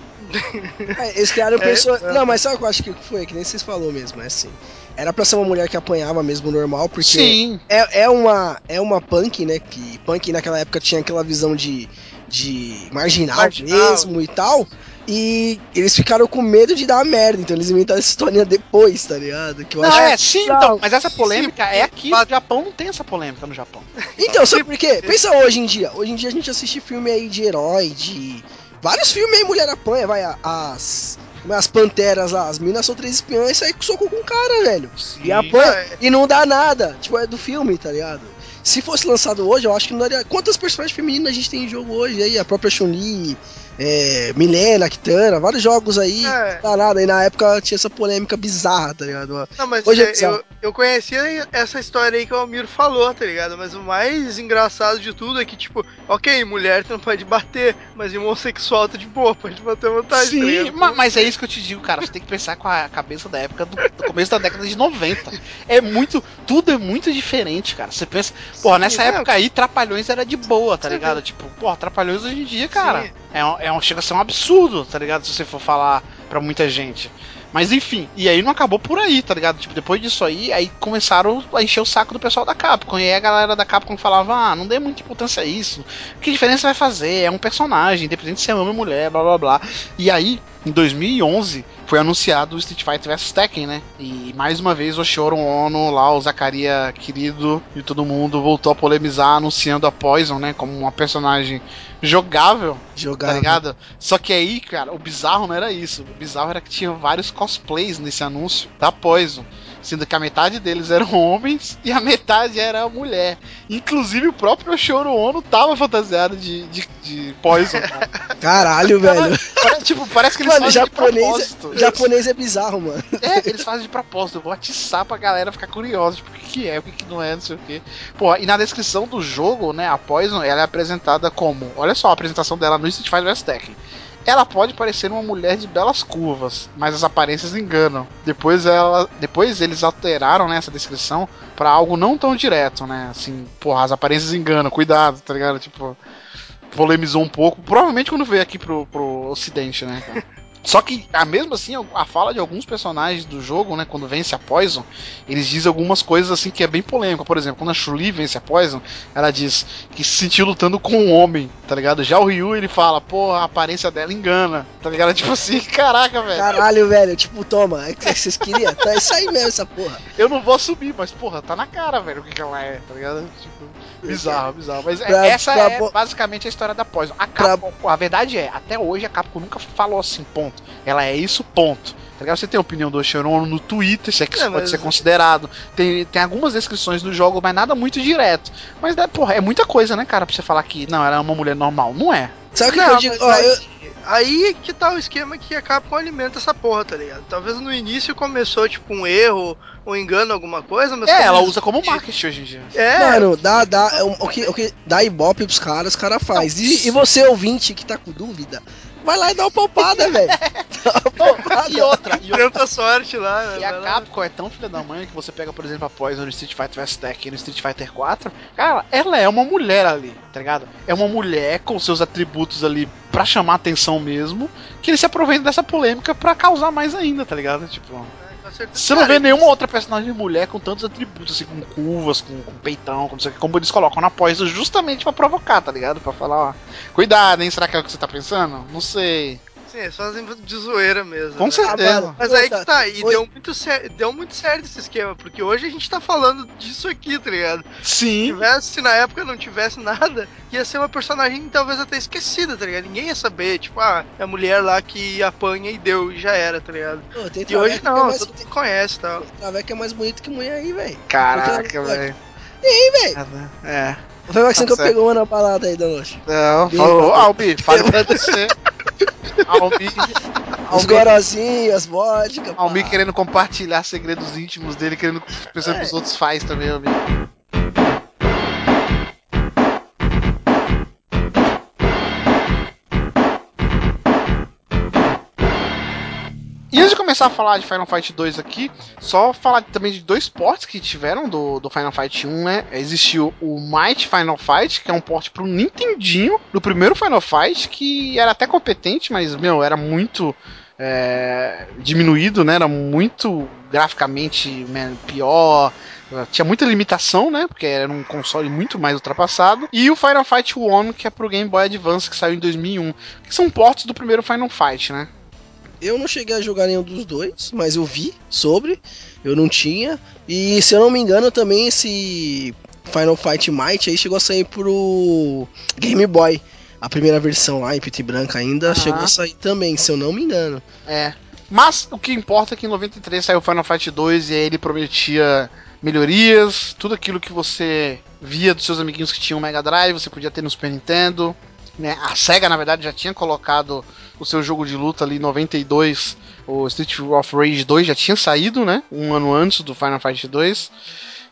É, eles criaram É, pessoas. é. Não, mas sabe o que eu acho que foi? Que nem vocês falou mesmo, é assim. Era pra ser uma mulher que apanhava mesmo normal, porque Sim. é, é uma é uma punk, né? Que punk naquela época tinha aquela visão de, de marginal, Marginal. mesmo e tal. E eles ficaram com medo de dar merda, então eles inventaram essa historinha depois, tá ligado? Que eu Não, acho é, sim, Não. então, mas essa polêmica é aqui no Japão, não tem essa polêmica no Japão. Então, sabe por quê? Pensa hoje em dia. Hoje em dia a gente assiste filme aí de herói, de. Vários filmes aí, mulher apanha, vai, as. é, As panteras lá, as minas são três espiões e sai com soco com o cara, velho. E apanha. É. E não dá nada. Tipo, é do filme, tá ligado? Se fosse lançado hoje, eu acho que não daria. Quantas personagens femininas a gente tem em jogo hoje aí? A própria Chun-Li, é, Milena, Kitana, vários jogos aí. É. Nada. E na época tinha essa polêmica bizarra, tá ligado? Não, mas Hoje é é, eu, eu conhecia essa história aí que o Almiro falou, tá ligado? Mas o mais engraçado de tudo é que, tipo, ok, mulher tu não pode bater, mas homossexual tu de boa, pode bater à vontade, tá Sim, ma- mas é isso que eu te digo, cara. Você tem que pensar com a cabeça da época do, do começo da década de 90. É muito. Tudo é muito diferente, cara. Você pensa. Porra, Sim, nessa é. época aí, Trapalhões era de boa, tá Sim. ligado? Tipo, porra, Trapalhões hoje em dia, cara. Sim. É um, é um, chega a ser um absurdo, tá ligado? Se você for falar pra muita gente. Mas enfim, e aí não acabou por aí, tá ligado? Tipo, depois disso aí, aí começaram a encher o saco do pessoal da Capcom. E aí a galera da Capcom falava, ah, não dê muita importância a isso. Que diferença vai fazer? É um personagem, independente se é homem ou mulher, blá blá blá. E aí, em 2011, foi anunciado o Street Fighter vs Tekken, né? E mais uma vez o Shoro Ono, lá, o Zacaria querido e todo mundo voltou a polemizar anunciando a Poison, né? Como uma personagem jogável Jogar. Tá ligado? Só que aí, cara, o bizarro não era isso. O bizarro era que tinha vários cosplays nesse anúncio da Poison. Sendo que a metade deles eram homens e a metade era mulher. Inclusive o próprio Shoro Ono tava fantasiado de, de, de Poison. Cara. Caralho, velho. Parece, tipo, parece que eles Mano, fazem de japonês, propósito. japonês é bizarro, mano. É, eles fazem de propósito. Eu vou atiçar pra galera ficar curiosa. Tipo, o que, que é, o que, que não é, não sei o que. Pô, e na descrição do jogo, né, a Poison, ela é apresentada como. Olha só a apresentação dela no Street Fighter vs Tekken. Ela pode parecer uma mulher de belas curvas, mas as aparências enganam. Depois ela, depois eles alteraram né, essa descrição pra algo não tão direto, né? Assim, porra, as aparências enganam, cuidado, tá ligado? Tipo, polemizou um pouco. Provavelmente quando veio aqui pro, pro ocidente, né? Só que, mesmo assim, a fala de alguns personagens do jogo, né, quando vence a Poison, eles dizem algumas coisas assim que é bem polêmica. Por exemplo, quando a Chun-Li vence a Poison, ela diz que se sentiu lutando com um homem, tá ligado? Já o Ryu, ele fala, pô, a aparência dela engana, tá ligado? Tipo assim, caraca, velho. Caralho, velho. Tipo, toma. É que vocês queriam? Tá isso aí mesmo, essa porra. Eu não vou subir, mas, porra, tá na cara, velho, o que, que ela é, tá ligado? Tipo, bizarro, bizarro. Mas é- Pra- essa pra é bo- basicamente a história da Poison. A Capcom, a verdade é, até hoje a Capcom nunca falou assim, ponto. Ela é isso, ponto. Tá? Você tem a opinião do Oxeron no Twitter, se é que isso É, pode mas- ser considerado. Tem, tem algumas descrições do jogo, mas nada muito direto. Mas, né, porra, é muita coisa, né, cara, pra você falar que, não, ela é uma mulher normal. Não é. Sabe o que, Não, que eu digo? mas Ó, eu- aí que tá o esquema que a Capcom alimenta essa porra, tá ligado? Talvez no início começou, tipo, um erro, um engano, alguma coisa, mas. É, como ela usa como marketing hoje em dia. É, Mano, dá, dá, é o, que, o que dá ibope pros caras, os caras faz. E, e você, ouvinte, que tá com dúvida, vai lá e dá uma palpada, velho. Dá uma palpada. E outra, e outra. tanta sorte lá. E vai a lá. Capcom é tão filha da mãe que você pega, por exemplo, a Poison no Street Fighter vs Tekken e no Street Fighter 4. Cara, ela é uma mulher ali, tá ligado? É uma mulher com seus atributos ali pra chamar atenção mesmo, que ele se aproveita dessa polêmica pra causar mais ainda, tá ligado? Tipo, É. você não vê nenhuma outra personagem mulher com tantos atributos, assim, com curvas, com, com peitão, com sei que, como eles colocam na Poison justamente pra provocar, tá ligado? Pra falar, ó, cuidado, hein? Será que é o que você tá pensando? Não sei. Sim, eles fazem de zoeira mesmo. Com né? certeza. mano. Mas aí que tá, e Oi. deu muito, cer- deu muito certo esse esquema, porque hoje a gente tá falando disso aqui, tá ligado? Se Sim. tivesse, se na época não tivesse nada, ia ser uma personagem talvez até esquecida, tá ligado? Ninguém ia saber, tipo, ah, é a mulher lá que apanha e deu, e já era, tá ligado? Pô, tem E hoje que é não, mais- todo mundo conhece e tal. tem traveco é mais bonito que mulher aí, velho. Caraca, velho. Tem, velho. É. Foi o Maxinho Tá que eu certo. pegou uma na balada aí da noite. Não, falou. Albi, fale pra você. Albi, Os gorozinhos, as vodka. pá. Albi querendo compartilhar segredos íntimos dele, querendo pensando que os outros faz também, Albi. E antes de começar a falar de Final Fight 2 aqui, só falar também de dois ports que tiveram do, do Final Fight 1, né? Existiu o Might Final Fight, que é um port pro Nintendinho do primeiro Final Fight, que era até competente, mas, meu, era muito é, diminuído, né? Era muito graficamente né, pior. Tinha muita limitação, né? Porque era um console muito mais ultrapassado. E o Final Fight 1, que é pro Game Boy Advance, que saiu em 2001. Que são ports do primeiro Final Fight, né? Eu não cheguei a jogar nenhum dos dois, mas eu vi sobre. Eu não tinha. E se eu não me engano, também esse Final Fight Might aí chegou a sair pro Game Boy. A primeira versão lá, em preto e branco ainda, Aham. chegou a sair também, se eu não me engano. É. Mas o que importa é que em 93 saiu Final Fight 2 e aí ele prometia melhorias, tudo aquilo que você via dos seus amiguinhos que tinham o Mega Drive, você podia ter no Super Nintendo. Né? A SEGA, na verdade, já tinha colocado o seu jogo de luta ali em 92. O Street of Rage 2 já tinha saído, né? Um ano antes do Final Fight 2.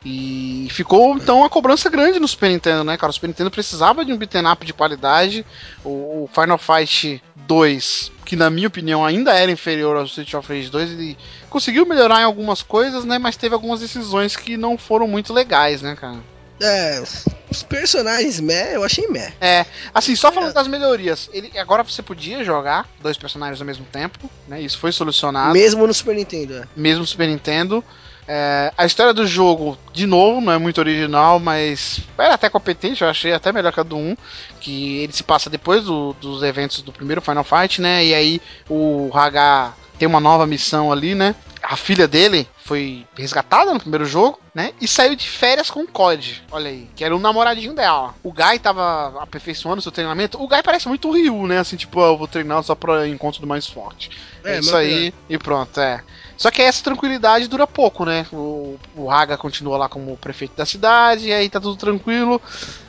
E ficou então uma cobrança grande no Super Nintendo, né, cara? O Super Nintendo precisava de um beat'em up de qualidade. O, Final Fight 2, que na minha opinião ainda era inferior ao Street of Rage 2, ele conseguiu melhorar em algumas coisas, né? Mas teve algumas decisões que não foram muito legais, né, cara? É, os personagens meh, eu achei meh. É, assim, só falando das melhorias, ele, agora você podia jogar dois personagens ao mesmo tempo, né? Isso foi solucionado. Mesmo no Super Nintendo, é. mesmo Super Nintendo. É, a história do jogo, de novo, não é muito original, mas era até competente, eu achei até melhor que a do 1, que ele se passa depois do- dos eventos do primeiro Final Fight, né? E aí o Haga tem uma nova missão ali, né? A filha dele foi resgatada no primeiro jogo, né? E saiu de férias com o COD, olha aí, que era o namoradinho dela. O Guy tava aperfeiçoando seu treinamento. O Guy parece muito o Ryu, né? Assim, tipo, ah, eu vou treinar só pra encontro do mais forte. É, É, isso mas- aí, e pronto, é. Só que essa tranquilidade dura pouco, né? O, o Haga continua lá como prefeito da cidade, e aí tá tudo tranquilo.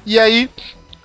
E aí,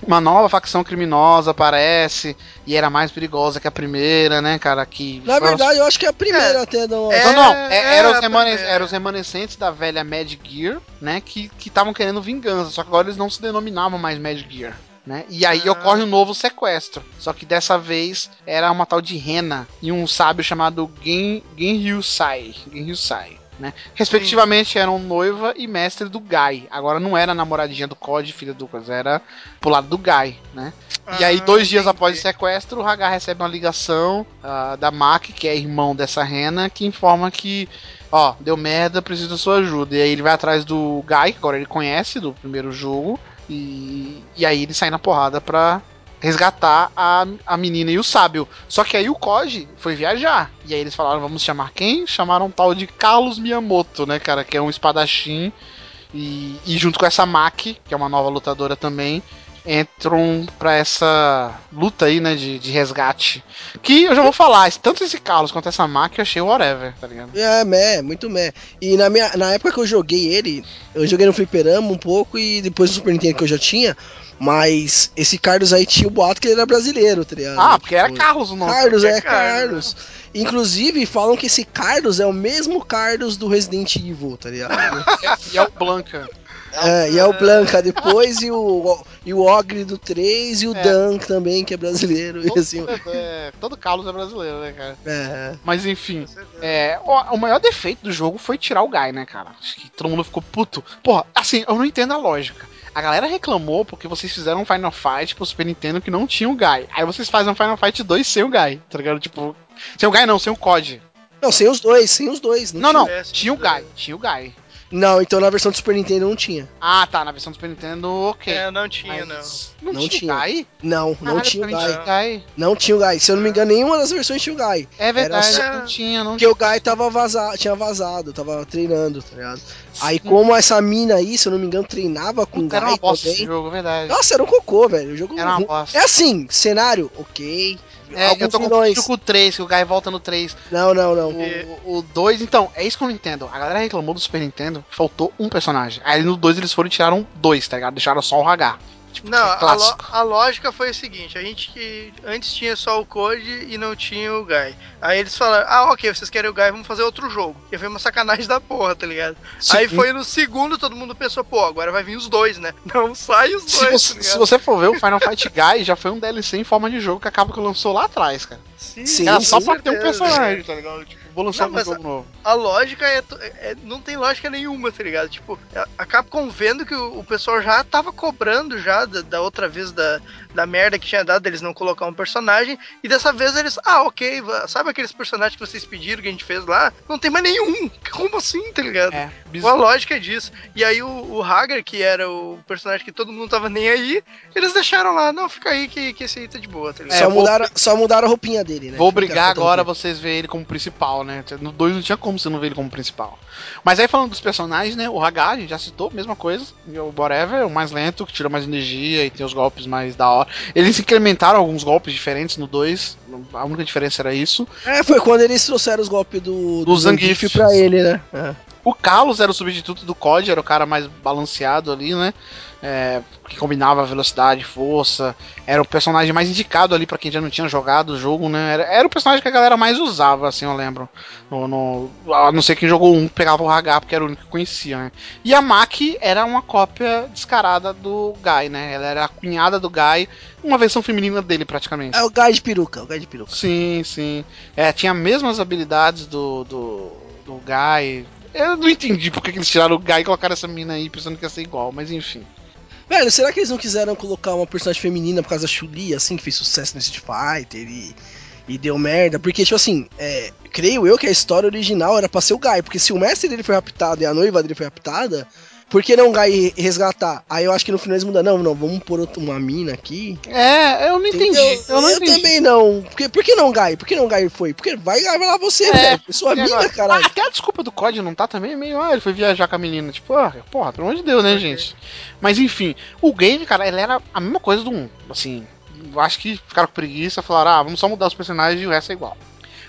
uma nova facção criminosa aparece, e era mais perigosa que a primeira, né, cara? Que Na verdade, eu acho que é a primeira até do. É, não, não, é, é, era os a remane- primeira. eram os remanescentes da velha Mad Gear, né? Que estavam querendo vingança, só que agora eles não se denominavam mais Mad Gear. Né? E aí Ah. ocorre um novo sequestro. Só que dessa vez era uma tal de Rena e um sábio chamado Gen, Genryusai. Genryusai. Né? Respectivamente eram noiva e mestre do Guy. Agora não era namoradinha do Code, filha do coisa, era pro lado do Guy, né? e aí, Ah, dois dias entendi. após o sequestro, o Hagar recebe uma ligação ah, da Mac, que é irmão dessa Rena, que informa que, ó, deu merda, preciso da sua ajuda. E aí ele vai atrás do Guy, que agora ele conhece do primeiro jogo, e, e aí ele sai na porrada pra resgatar a, a menina e o sábio. Só que aí o Koji foi viajar. E aí eles falaram, vamos chamar quem? Chamaram um tal de Carlos Miyamoto, né, cara? Que é um espadachim. E, e junto com essa Maki, que é uma nova lutadora também, entram pra essa luta aí, né, de, de resgate. Que eu já vou falar, tanto esse Carlos quanto essa Maki eu achei whatever, tá ligado? É, meh, muito meh. E na, minha, na época que eu joguei ele, eu joguei no Fliperama um pouco e depois no Super Nintendo que eu já tinha. Mas esse Carlos aí tinha o boato que ele era brasileiro, tá ligado? Ah, porque era Carlos o nome. Carlos, É é Carlos, Carlos. Inclusive, falam que esse Carlos é o mesmo Carlos do Resident Evil, tá ligado? E é o Blanca. É, e é o Blanca depois, e o, e o Ogre do 3, e o É. Dan também, que é brasileiro. E Todo, assim, é, todo Carlos é brasileiro, né, cara? é, Mas enfim. É, o, o maior defeito do jogo foi tirar o Guy, né, cara? Acho que todo mundo ficou puto. Porra, assim, eu não entendo a lógica. A galera reclamou porque vocês fizeram um Final Fight pro Super Nintendo que não tinha o Guy. Aí vocês fazem um Final Fight 2 sem o Guy, tá ligado? Tipo, sem o Guy não, sem o COD. Não, sem os dois, sem os dois. Não, não, tivesse tinha o. Guy, tinha o Guy. Não, então na versão do Super Nintendo não tinha. Ah, tá, na versão do Super Nintendo, ok. É, não tinha, não. Mas Não, Não tinha, tinha. o Guy? Não, não Caralho, tinha o tinha Guy. Não tinha o Guy. Se eu não me engano, nenhuma das versões tinha o Guy. É verdade, só- não tinha, não Porque o Guy tava vazado, tinha vazado, tava treinando, tá ligado? Aí como essa mina aí, se eu não me engano, treinava com o Era uma bosta esse também. jogo, verdade. Nossa, era um cocô, velho. O jogo Era uma bosta. É assim, cenário, ok. É, eu Alguns tô vilões. com o 3, que o Guy volta no 3. Não, não, não. O 2, então, é isso que eu não entendo. A galera reclamou do Super Nintendo, faltou um personagem. Aí no 2 eles foram e tiraram dois, tá ligado? Deixaram só o Hagar. Tipo, Não, é a, lo- a lógica foi o seguinte: a gente que antes tinha só o Code e não tinha o Guy. Aí eles falaram: ah, ok, vocês querem o Guy, vamos fazer outro jogo. Que foi uma sacanagem da porra, tá ligado? Aí Sim. foi no segundo, todo mundo pensou: pô, agora vai vir os dois, né? Não, sai os Se dois, você, tá se você for ver, o Final Fight Guy já foi um DLC em forma de jogo que acaba que lançou lá atrás, cara. Sim, Sim, Era só pra ter um personagem, tá ligado? Tipo, vou lançar Não, um jogo novo. A lógica é, é- Não tem lógica nenhuma, tá ligado? Tipo, a- a Capcom vendo que o, o pessoal já tava cobrando já da, da outra vez da, da merda que tinha dado deles não colocar um personagem. E dessa vez eles. Ah, ok, sabe aqueles personagens que vocês pediram que a gente fez lá? Não tem mais nenhum. Como assim, tá ligado? É, Qual a bizarro. lógica disso? E aí o, o Hagar, que era o personagem que todo mundo tava nem aí, eles deixaram lá, não, fica aí que, que esse aí tá de boa, tá ligado? É, só, vou- mudaram, só mudaram a roupinha dele, né? Vou fica agora vocês verem ele como principal, né? No 2 não tinha como você não ver ele como principal. Mas aí falando dos personagens, né? O Hagar, a gente já citou, mesma coisa. E o Whatever, o mais lento, que tira mais energia e tem os golpes mais da hora. Eles incrementaram alguns golpes diferentes no 2. A única diferença era isso. É, foi quando eles trouxeram os golpes do, Do Zangief. pra ele, né? É. O Carlos era o substituto do COD, era o cara mais balanceado ali, né? É, que combinava velocidade, força. Era o personagem mais indicado ali pra quem já não tinha jogado o jogo, né? Era, era o personagem que a galera mais usava, assim, eu lembro. No, no- a não ser quem jogou um, pegava o Hagar, porque era o único que conhecia, né? E a Maki era uma cópia descarada do Guy, né? Ela era a cunhada do Guy, uma versão feminina dele praticamente. É o Guy de peruca, o Guy de peruca. Sim, sim. É, tinha as mesmas habilidades do, do, do Guy. Eu não entendi porque que eles tiraram o Guy e colocaram essa mina aí pensando que ia ser igual, mas enfim. Velho, será que eles não quiseram colocar uma personagem feminina por causa da Chuli, assim, que fez sucesso no Street Fighter e, e deu merda? Porque, tipo assim, é, creio eu que a história original era pra ser o Guy, porque se o mestre dele foi raptado e a noiva dele foi raptada, por que não Guy resgatar? Aí eu acho que no final eles mudam, não, não, vamos pôr uma mina aqui. É, eu não entendi. Eu, não entendi. também não. Por que, por que não Guy? Por que não Guy foi? Porque vai, vai lá você, É, velho. Sua mina, agora? caralho. Ah, até a desculpa do COD não tá também meio. Ah, ele foi viajar com a menina. Tipo, ah, porra, pelo amor de Deus, né, Ok. gente? Mas enfim, o game, cara, ele era a mesma coisa do 1. Assim, eu acho que ficaram com preguiça, falaram, ah, vamos só mudar os personagens e o resto é igual.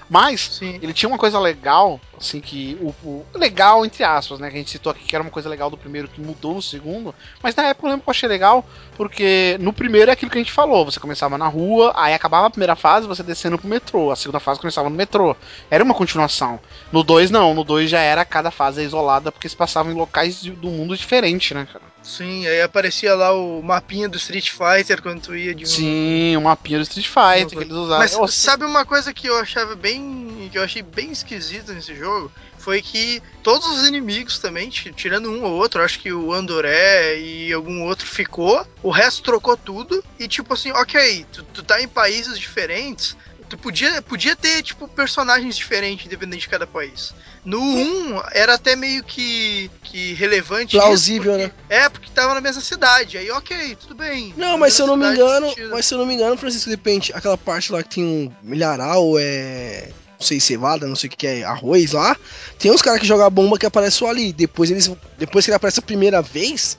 Mas, Sim. ele tinha uma coisa legal, assim, que. O, o- legal, entre aspas, né? Que a gente citou aqui que era uma coisa legal do primeiro que mudou no segundo. Mas na época eu lembro que eu achei legal, porque no primeiro é aquilo que a gente falou. Você começava na rua, aí acabava a primeira fase, você descendo pro metrô. A segunda fase começava no metrô. Era uma continuação. No 2 não, no 2 já era cada fase isolada, porque se passava em locais do mundo diferente, né, cara? Sim, aí aparecia lá o mapinha do Street Fighter quando tu ia de um. Sim, o mapinha do Street Fighter que eles usavam. Mas sabe uma coisa que eu achava bem que eu achei bem esquisito nesse jogo foi que todos os inimigos também, ti- tirando um ou outro, acho que o Andoré e algum outro ficou, o resto trocou tudo. E tipo assim, ok, tu, tu tá em países diferentes. Tu podia, podia ter, tipo, personagens diferentes, independente de cada país. No 1, era até meio que, que relevante. Plausível, porque- né? É, porque tava na mesma cidade. Aí, ok, tudo bem. Não, mas se eu não me engano, mas se eu não me engano, Francisco, de repente, aquela parte lá que tem um milharal, é. Não sei, cevada, não sei o que que é, arroz lá. Tem uns caras que jogam bomba que aparecem só ali. Depois eles. Depois que ele aparece a primeira vez.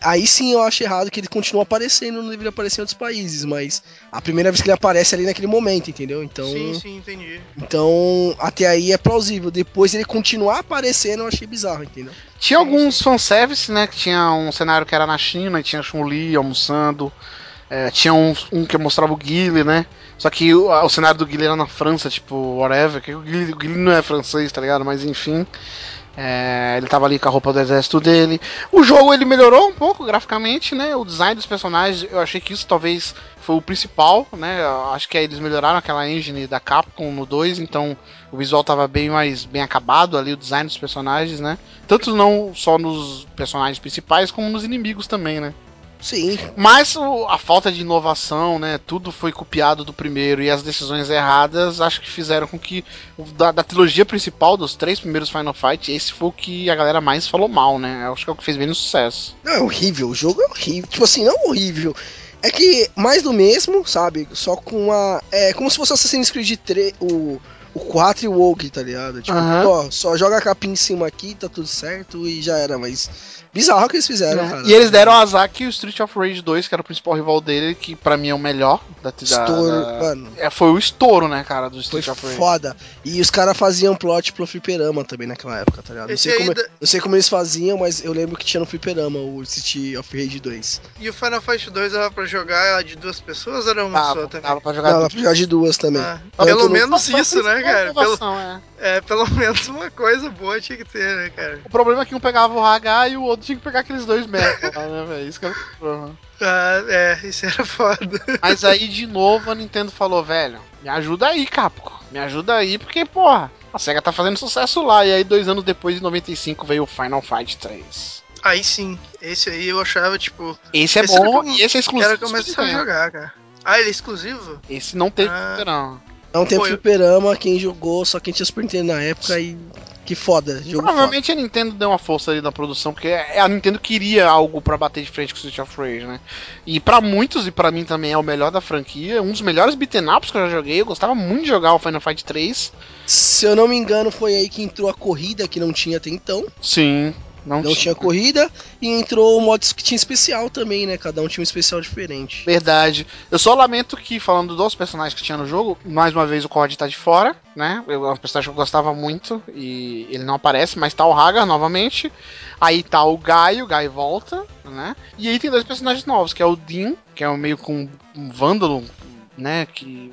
Aí sim eu acho errado que ele continua aparecendo, não deveria aparecer em outros países, mas a primeira vez que ele aparece ali naquele momento, entendeu? Então, Sim, sim, entendi. então até aí é plausível. Depois ele continuar aparecendo, eu achei bizarro, entendeu? Tinha alguns fanservice, né? Que tinha um cenário que era na China, e tinha Chun-Li almoçando. É, tinha um, um que mostrava o Guile, né? Só que o, o cenário do Guile era na França, tipo, whatever. Que o Guile, o Guile não é francês, tá ligado? Mas enfim. É, ele tava ali com a roupa do exército dele. O jogo ele melhorou um pouco graficamente, né? O design dos personagens, eu achei que isso talvez foi o principal, né? Eu acho que eles melhoraram aquela engine da Capcom no 2, então o visual tava bem mais bem acabado ali, o design dos personagens, né? Tanto não só nos personagens principais, como nos inimigos também, né? Sim. Mas o- a falta de inovação, né? Tudo foi copiado do primeiro e as decisões erradas acho que fizeram com que da, da trilogia principal dos três primeiros Final Fight, esse foi o que a galera mais falou mal, né? Eu acho que é o que fez menos sucesso. Não, é horrível, o jogo é horrível. Tipo assim, não horrível. É que mais do mesmo, sabe? Só com uma. É como se fosse Assassin's Creed 3, o, o 4 e o Rogue, tá ligado? Tipo, Aham. ó, só joga a capinha em cima aqui, tá tudo certo e já era, mas. Bizarro que eles fizeram, né? cara. E eles deram azar que o Street of Rage 2, que era o principal rival dele, que pra mim é o melhor da, Estouro, da- mano. É, foi o estouro, né, cara, do Foi Street of Rage. foda. E os caras faziam plot pro fliperama também naquela época, tá ligado? Não sei, como, da- não sei como eles faziam, mas eu lembro que tinha no fliperama o Street of Rage 2. E o Final Fight 2 dava pra jogar de duas pessoas ou era uma só Dava, também? dava pra jogar Dá pra jogar de duas também. Ah, pelo no- menos Foi isso, né, cara? Pelo, inovação, é. é, pelo menos uma coisa boa tinha que ter, né, cara? O problema é que um pegava o H e o outro tinha que pegar aqueles dois lá, né, velho? Isso que é o problema. Ah, é, isso era foda. Mas aí, de novo, a Nintendo falou, velho, me ajuda aí, Capcom. Me ajuda aí, porque, porra, a SEGA tá fazendo sucesso lá. E aí, dois anos depois, em 95, veio o Final Fight 3. Aí sim, esse aí eu achava, tipo, Esse é Esse era bom como- e esse é exclusivo. era começar a jogar, cara. Ah, ele é exclusivo? Esse não teve Ah. superão. Não tem Pô, eu- fliperama, quem jogou, só quem tinha Super Nintendo na época e. Que foda, jogo foda. Provavelmente a Nintendo deu uma força ali na produção, porque a Nintendo queria algo pra bater de frente com o Street of Rage, né? E pra muitos, e pra mim também é o melhor da franquia, um dos melhores beaten ups que eu já joguei. Eu gostava muito de jogar o Final Fight 3. Se eu não me engano, foi aí que entrou a corrida que não tinha até então. Sim. Não, Não tinha corrida e entrou o modo que tinha especial também, né? Cada um tinha um especial diferente. Verdade. Eu só lamento que, falando dos personagens que tinha no jogo, mais uma vez o COD tá de fora, né? É um personagem que eu gostava muito e ele não aparece, mas tá o Hagar novamente. Aí tá o Gaio, o Gaio volta, né? E aí tem dois personagens novos, que é o Dean, que é um meio com um vândalo, né? Que.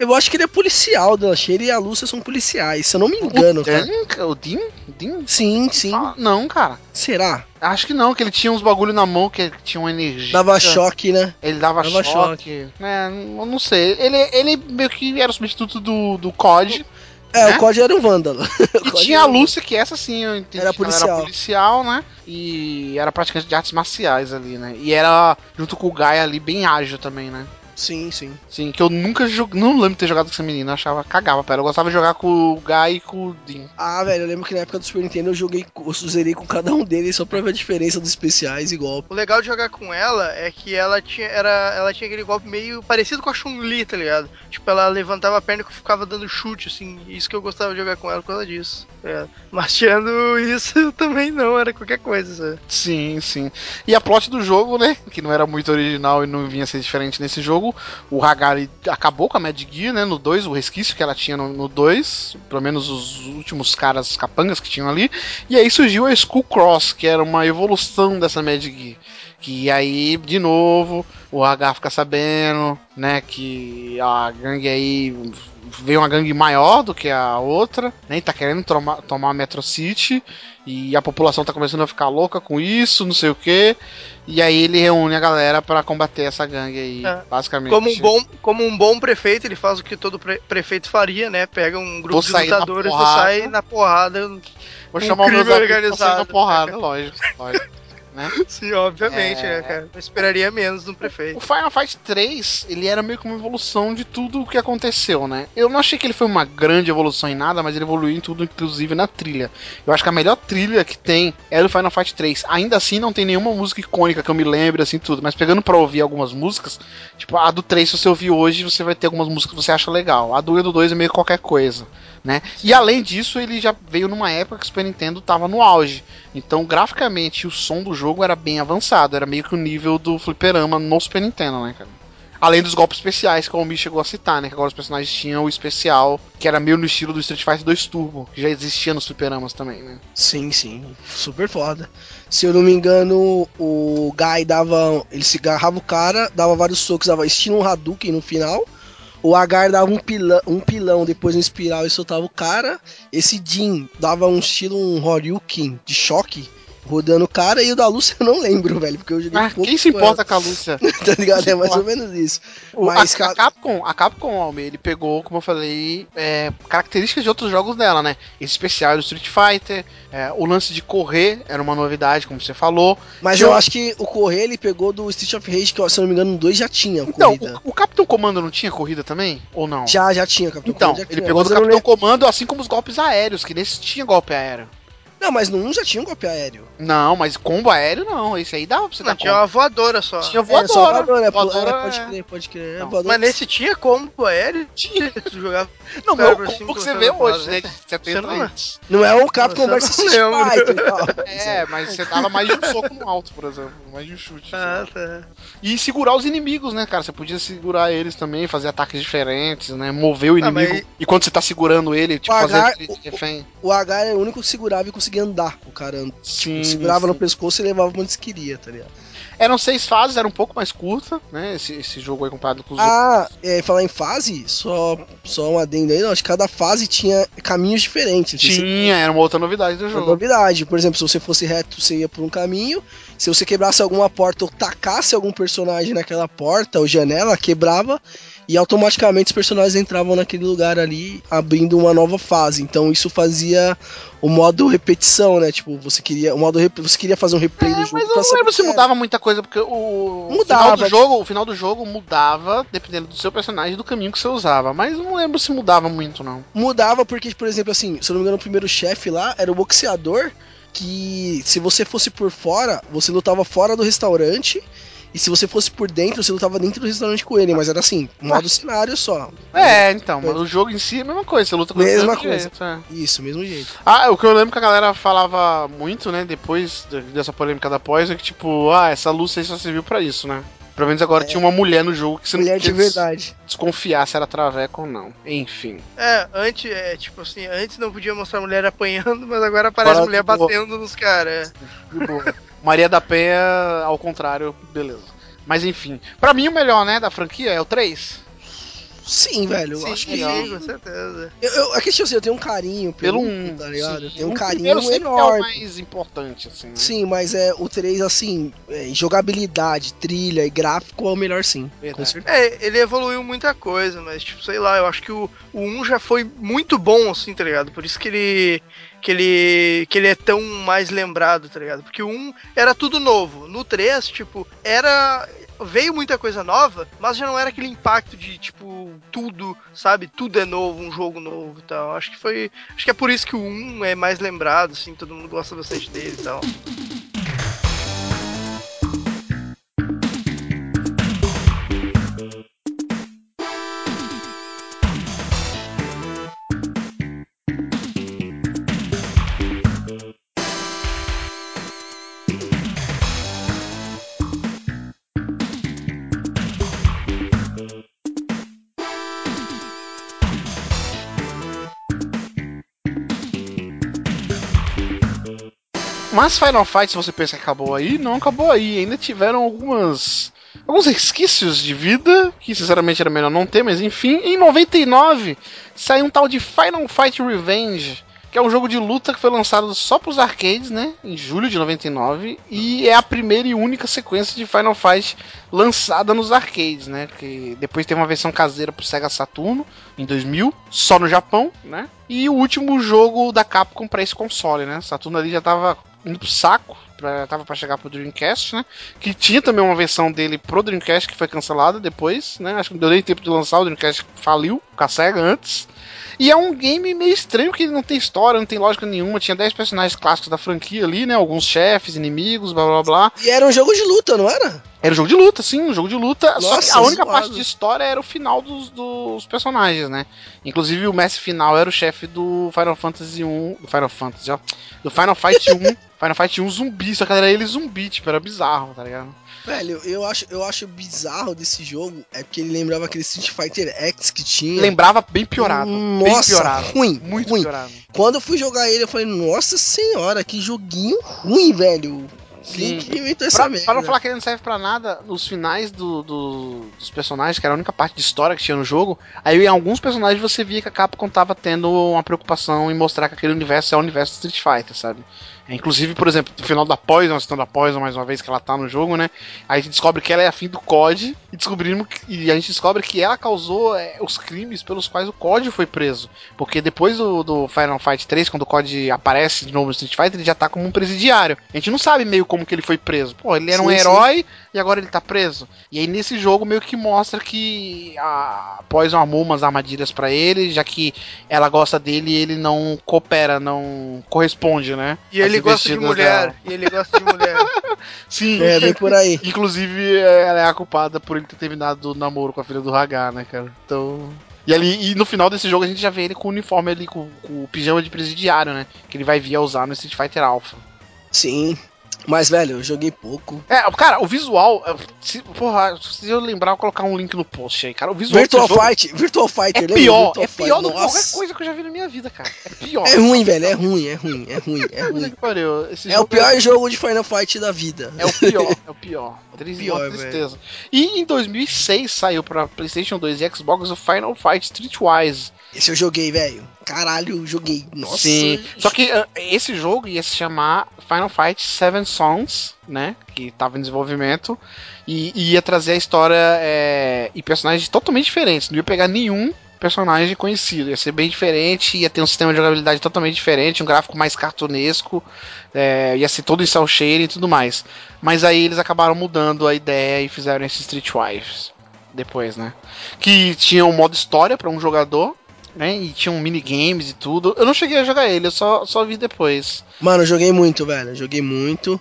Eu acho que ele é policial, Danche. Ele e a Lúcia são policiais, se eu não me engano, o cara. Dan, o Dean? O Dean? Sim, sim. Ah, não, cara. Será? Acho que não, que ele tinha uns bagulho na mão que tinha uma energia. Dava choque, né? Ele dava, Dava choque. É, eu não sei. Ele, ele meio que era o substituto do, do COD. É, Né? o COD era um vândalo. E tinha a Lúcia, que essa sim eu entendi Era ela policial. era policial, né? E era praticante de artes marciais ali, né? E era, junto com o Gaia ali, bem ágil também, né? Sim, sim. Sim, que eu nunca joguei. Não lembro de ter jogado com essa menina, eu achava cagava pra ela. Eu gostava de jogar com o Gaia e com o Dean. Ah, velho, eu lembro que na época do Super Nintendo eu joguei, eu zerei com cada um deles só pra ver a diferença dos especiais e golpe. O legal de jogar com ela é que ela tinha, era, ela tinha aquele golpe meio parecido com a Chun-Li, tá ligado? Tipo, ela levantava a perna e ficava dando chute, assim. Isso que eu gostava de jogar com ela por causa disso. É. Mas tirando isso, também não, era qualquer coisa, sabe? Sim, sim. E a plot do jogo, né? Que não era muito original e não vinha a ser diferente nesse jogo. O Hagari acabou com a Mad Gear, né? No 2, o resquício que ela tinha no 2. Pelo menos os últimos caras capangas que tinham ali. E aí surgiu a Skull Cross, que era uma evolução dessa Mad Gear. Que aí, de novo, o H fica sabendo, né, que a gangue aí veio uma gangue maior do que a outra, né, e tá querendo tomar, tomar a Metro City, e a população tá começando a ficar louca com isso, não sei o que. E aí ele reúne a galera para combater essa gangue aí, É. basicamente. Como um, bom, como um bom prefeito, ele faz o que todo pre- prefeito faria, né? Pega um grupo de lutadores e sai na porrada. Vou um chamar amigos pra sair na organizado. porrada, lógico, lógico. né? Sim, obviamente, É. né, cara? Eu esperaria menos um prefeito. O Final Fight 3, ele era meio que uma evolução de tudo o que aconteceu, né? Eu não achei que ele foi uma grande evolução em nada, mas ele evoluiu em tudo, inclusive na trilha. Eu acho que a melhor trilha que tem é do Final Fight 3. Ainda assim, não tem nenhuma música icônica que eu me lembre, assim, tudo. Mas pegando pra ouvir algumas músicas, tipo, a do 3, se você ouvir hoje, você vai ter algumas músicas que você acha legal. A do e do 2 é meio qualquer coisa, né? E além disso, ele já veio numa época que o Super Nintendo tava no auge. Então, graficamente, o som do jogo era bem avançado. Era meio que o nível do fliperama no Super Nintendo, né, cara? Além dos golpes especiais, que o Mi chegou a citar, né? Que agora os personagens tinham o especial, que era meio no estilo do Street Fighter 2 Turbo, que já existia nos fliperamas também, né? Sim, sim. Super foda. Se eu não me engano, o Guy dava. Ele se agarrava o cara, dava vários socos, dava estilo um Hadouken no final. O Agar dava um pilão, um pilão, depois um espiral e soltava o cara. Esse Jin dava um estilo um Horyuken de choque, rodando o cara. E o da Lúcia eu não lembro, velho, porque eu joguei Ah, pouco quem se importa com a Lúcia? tá ligado? É mais ou menos isso. O- Mas, a, a Capcom, a Capcom, Almir, ele pegou, como eu falei, é, características de outros jogos dela, né? Esse especial do Street Fighter, é, o lance de correr era uma novidade, como você falou. Mas Tinha eu acho que o correr ele pegou do Street of Rage, que se eu não me engano, no 2 já tinha Então, corrida. o, o Capitão Comando não tinha corrida também? Ou não? Já, já tinha, Capitão Então, Comando já ele tinha, pegou mas do Capitão Comando, assim como os golpes aéreos, que nesse tinha golpe aéreo. Não, mas no 1 já tinha um golpe aéreo. Não, mas combo aéreo não. Esse aí dava pra você Não, dar tinha combo. uma voadora só. Tinha É, só voadora. voadora, é, Voadora, é, pode é. crer, pode crer. É, Não, voadora. Mas nesse tinha combo aéreo? Tinha. Tu jogava. Não, não é o combo que você vê não hoje, né? De 70 Você não- anos. Não é o Capcom vs não e tal. É, mas você dava mais de um soco no alto, por exemplo. Mais de um chute. Ah, tá. E segurar os inimigos, né, cara? Você podia segurar eles também, fazer ataques diferentes, né? Mover o Ah, inimigo. mas- E quando você tá segurando ele, tipo, fazer de refém. O H era o único que segurava e conseguia andar. O cara and- Sim. segurava no sim. pescoço e levava pra onde queria, tá ligado? Eram seis fases, era um pouco mais curta, né? Esse, esse jogo aí comparado com os outros. Ah, é, falar em fase, só, só um adendo aí, não, acho que cada fase tinha caminhos diferentes. Você- Tinha, era uma outra novidade do Uma jogo. novidade. Por exemplo, se você fosse reto, você ia por um caminho. Se você quebrasse alguma porta ou tacasse algum personagem naquela porta ou janela, quebrava. E automaticamente os personagens entravam naquele lugar ali, abrindo uma nova fase. Então isso fazia o modo repetição, né? Tipo, você queria, o modo você queria fazer um replay do É, jogo. mas eu não lembro se mudava muita coisa, porque o Mudava. final do jogo, o final do jogo mudava dependendo do seu personagem e do caminho que você usava. Mas não lembro se mudava muito, não. Mudava porque, por exemplo, assim, se eu não me engano, o primeiro chefe lá era o boxeador. Que se você fosse por fora, você lutava fora do restaurante. E se você fosse por dentro, você lutava dentro do restaurante com ele. Mas era assim, modo cenário só. É, então, mas o jogo em si é a mesma coisa, você luta com o Mesma mesmo coisa. jeito, é. Isso, mesmo jeito. Ah, o que eu lembro que a galera falava muito, né, depois de- dessa polêmica da pós, é que tipo, ah, essa luz aí só serviu pra isso, né? Pelo menos agora É. tinha uma mulher no jogo que você Mulher não de podia des- verdade. desconfiar se era traveco ou não. Enfim. É, antes, é, tipo assim, antes não podia mostrar a mulher apanhando, mas agora aparece Agora, a mulher batendo nos caras. De boa. Maria da Penha, ao contrário, beleza. Mas enfim. Pra mim o melhor, né, da franquia é o 3. Sim, velho. Eu Sim, acho que. Sim, com certeza. Eu, eu, é que, tipo assim, eu tenho um carinho pelo, Pelo 1, um, tá ligado? Eu sim. tenho um O carinho sempre é o enorme. mais importante, assim. né? Sim, mas é o 3, assim, é, em jogabilidade, trilha e gráfico é o melhor sim. Com Verdade. certeza. É, ele evoluiu muita coisa, mas, tipo, sei lá, eu acho que o, o 1 já foi muito bom, assim, tá ligado? Por isso que ele. Que ele, que ele é tão mais lembrado, tá ligado? Porque o 1 era tudo novo. No 3, tipo, era. Veio muita coisa nova, mas já não era aquele impacto de, tipo, tudo, sabe? Tudo é novo, um jogo novo e tal. Acho que foi. Acho que é por isso que o 1 é mais lembrado, assim, todo mundo gosta bastante dele e tal. Mas Final Fight, se você pensa que acabou aí, não acabou aí. Ainda tiveram algumas. Alguns resquícios de vida, que sinceramente era melhor não ter, mas enfim. Em 99, saiu um tal de Final Fight Revenge, que é um jogo de luta que foi lançado só para os arcades, né? Em julho de 99, e é a primeira e única sequência de Final Fight lançada nos arcades, né? Que depois teve uma versão caseira pro Sega Saturno em 2000, só no Japão, né? E o último jogo da Capcom para esse console, né? Saturno ali já tava indo pro saco, pra, tava para chegar pro Dreamcast, né? Que tinha também uma versão dele pro Dreamcast que foi cancelada depois, né? Acho que não deu nem tempo de lançar, o Dreamcast faliu com a Sega antes. E é um game meio estranho que não tem história, não tem lógica nenhuma. Tinha 10 personagens clássicos da franquia ali, né? Alguns chefes, inimigos, blá blá blá. E era um jogo de luta, não era? Era um jogo de luta, sim, um jogo de luta. só que Nossa, a única zoado. parte de história era o final dos, dos personagens, né? Inclusive o mestre final era o chefe do Final Fantasy 1. Do Final Fantasy, ó. Do Final Fight 1. Final Fight 1 zumbi, só que era ele zumbi, tipo, era bizarro, tá ligado? Velho, eu acho, eu acho bizarro desse jogo é porque ele lembrava aquele Street Fighter X que tinha. Lembrava bem piorado. bem Nossa, piorado. ruim, Muito ruim. piorado. Quando eu fui jogar ele, eu falei, nossa senhora, que joguinho ruim, velho. Sim. Quem que inventou essa Pra, merda? pra não falar que ele não serve pra nada, nos finais do, do- dos personagens, que era a única parte de história que tinha no jogo, aí em alguns personagens você via que a Capcom tava tendo uma preocupação em mostrar que aquele universo é o universo do Street Fighter, sabe? É, inclusive, por exemplo, no final da Poison, a da Poison mais uma vez que ela tá no jogo, né? Aí a gente descobre que ela é afim do COD e descobrimos que- e a gente descobre que ela causou é, os crimes pelos quais o COD foi preso. Porque depois do, do Final Fight 3, quando o COD aparece de novo no Street Fighter, ele já tá como um presidiário. A gente não sabe meio como que ele foi preso. Pô, ele era um Sim, sim. herói e agora ele tá preso. E aí nesse jogo meio que mostra que a Poison armou umas armadilhas pra ele, já que ela gosta dele e ele não coopera, não corresponde, né? E ele Às gosta de mulher. dela. E ele gosta de mulher. Sim. É, vem por aí. Inclusive, ela é a culpada por ele ter terminado o namoro com a filha do Hagar, né, cara? Então. E ali, e no final desse jogo a gente já vê ele com o uniforme ali, com, com o pijama de presidiário, né? Que ele vai vir a usar no Street Fighter Alpha. Sim. Mas, velho, eu joguei pouco. É, cara, o visual. é, Se, porra, se eu lembrar, eu vou colocar um link no post aí, cara. O visual Virtual jogo Fight, Virtual Fighter, é lembra? pior. Virtual É pior do que qualquer coisa que eu já vi na minha vida, cara. É pior. É ruim, velho, é ruim, é ruim, é ruim, é ruim. É o jogo pior jogo de Final Fight da vida. É o pior, é o pior. Triste, pior, tristeza. E em 2006 saiu pra PlayStation 2 e Xbox o Final Fight Streetwise. Esse eu joguei, velho. Caralho, joguei. Nossa. Sim. Só que ah, esse jogo ia se chamar Final Fight Seven Songs, né? Que tava em desenvolvimento. E, e ia trazer a história é, e personagens totalmente diferentes. Não ia pegar nenhum personagem conhecido. Ia ser bem diferente, ia ter um sistema de jogabilidade totalmente diferente, um gráfico mais cartunesco, é, ia ser todo em cel e tudo mais. Mas aí eles acabaram mudando a ideia e fizeram esse Streetwise depois, né? Que tinha um modo história para um jogador, né? E tinha um minigames e tudo. Eu não cheguei a jogar ele, eu só, só vi depois. Mano, eu joguei muito, velho. eu Joguei muito.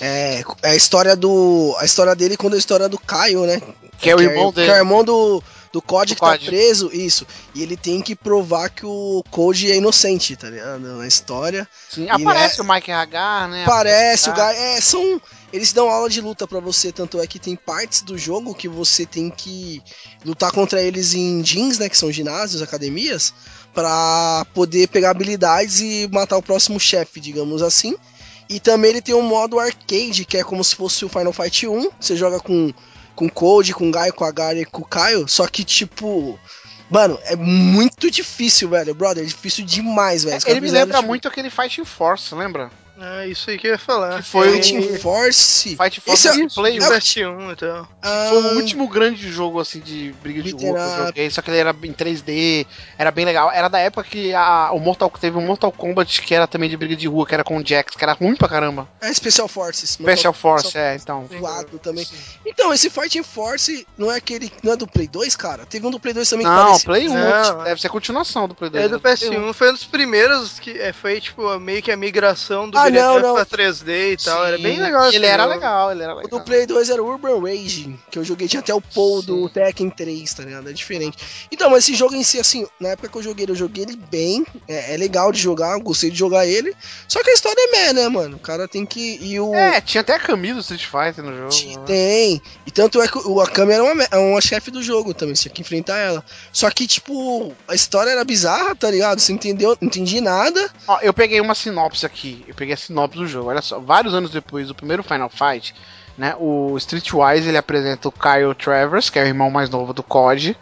É, é a história do. A história dele quando a história do Caio, né? Que é o irmão que dele. é o irmão do, do Code que tá Code. preso, isso. E ele tem que provar que o Code é inocente, tá ligado? Na história. Sim, E aparece o Mike Hagar, né? Parece, o Hagar. Gaio. É, são. Eles dão aula de luta pra você, tanto é que tem partes do jogo que você tem que lutar contra eles em jeans, né? Que são ginásios, academias, pra poder pegar habilidades e matar o próximo chefe, digamos assim. E também ele tem um modo arcade, que é como se fosse o Final Fight 1. Você joga com, com Code, com Gaio, com a Gary e com Caio. Só que, tipo. Mano, é muito difícil, velho. Brother, é difícil demais, velho. Os Ele me lembra tipo, muito aquele Fighting Force, lembra? É isso aí que eu ia falar. Que foi Fighting o- Force. Fighting Force Esse é- Play o um. PS1 e tal. Ah, Foi o último grande jogo assim de briga de rua que eu joguei, só que ele era em 3D, era bem legal. Era da época que a, o Mortal teve um Mortal Kombat que era também de briga de rua, que era com o Jax, que era ruim pra caramba. É Special Forces. Special Force, é, então. Voado também. Então, esse Fighting Force não é aquele. Não é do Play 2, cara? Teve um do Play 2 também que Não. Play 1, Não. deve ser a continuação do Play 2. É do PS1, foi um dos primeiros que é, foi tipo meio que a migração do Ah, Beat'em não, não. pra 3D e tal. Era bem legal Ele era legal, ele era O legal. do Play 2 era o Urban Rage, que eu joguei, tinha até o Paul do Sim. Tekken 3, tá ligado? É diferente. Então, mas esse jogo em si, assim, na época que eu joguei ele, eu joguei ele bem, é, é legal de jogar, eu gostei de jogar ele, só que a história é meh, né, mano? O cara tem que... E o... É, tinha até a Camille do Street Fighter no jogo. né? Tem. E tanto é que o Akami era uma, me- é uma chefe do jogo também, você tinha que enfrentar ela. Só que, tipo, a história era bizarra, tá ligado? Você entendeu? Não entendi nada. Ó, eu peguei uma sinopse aqui. Eu peguei sinopse do jogo. Olha só, vários anos depois do primeiro Final Fight, né, o Streetwise ele apresenta o Kyle Travers, que é o irmão mais novo do COD.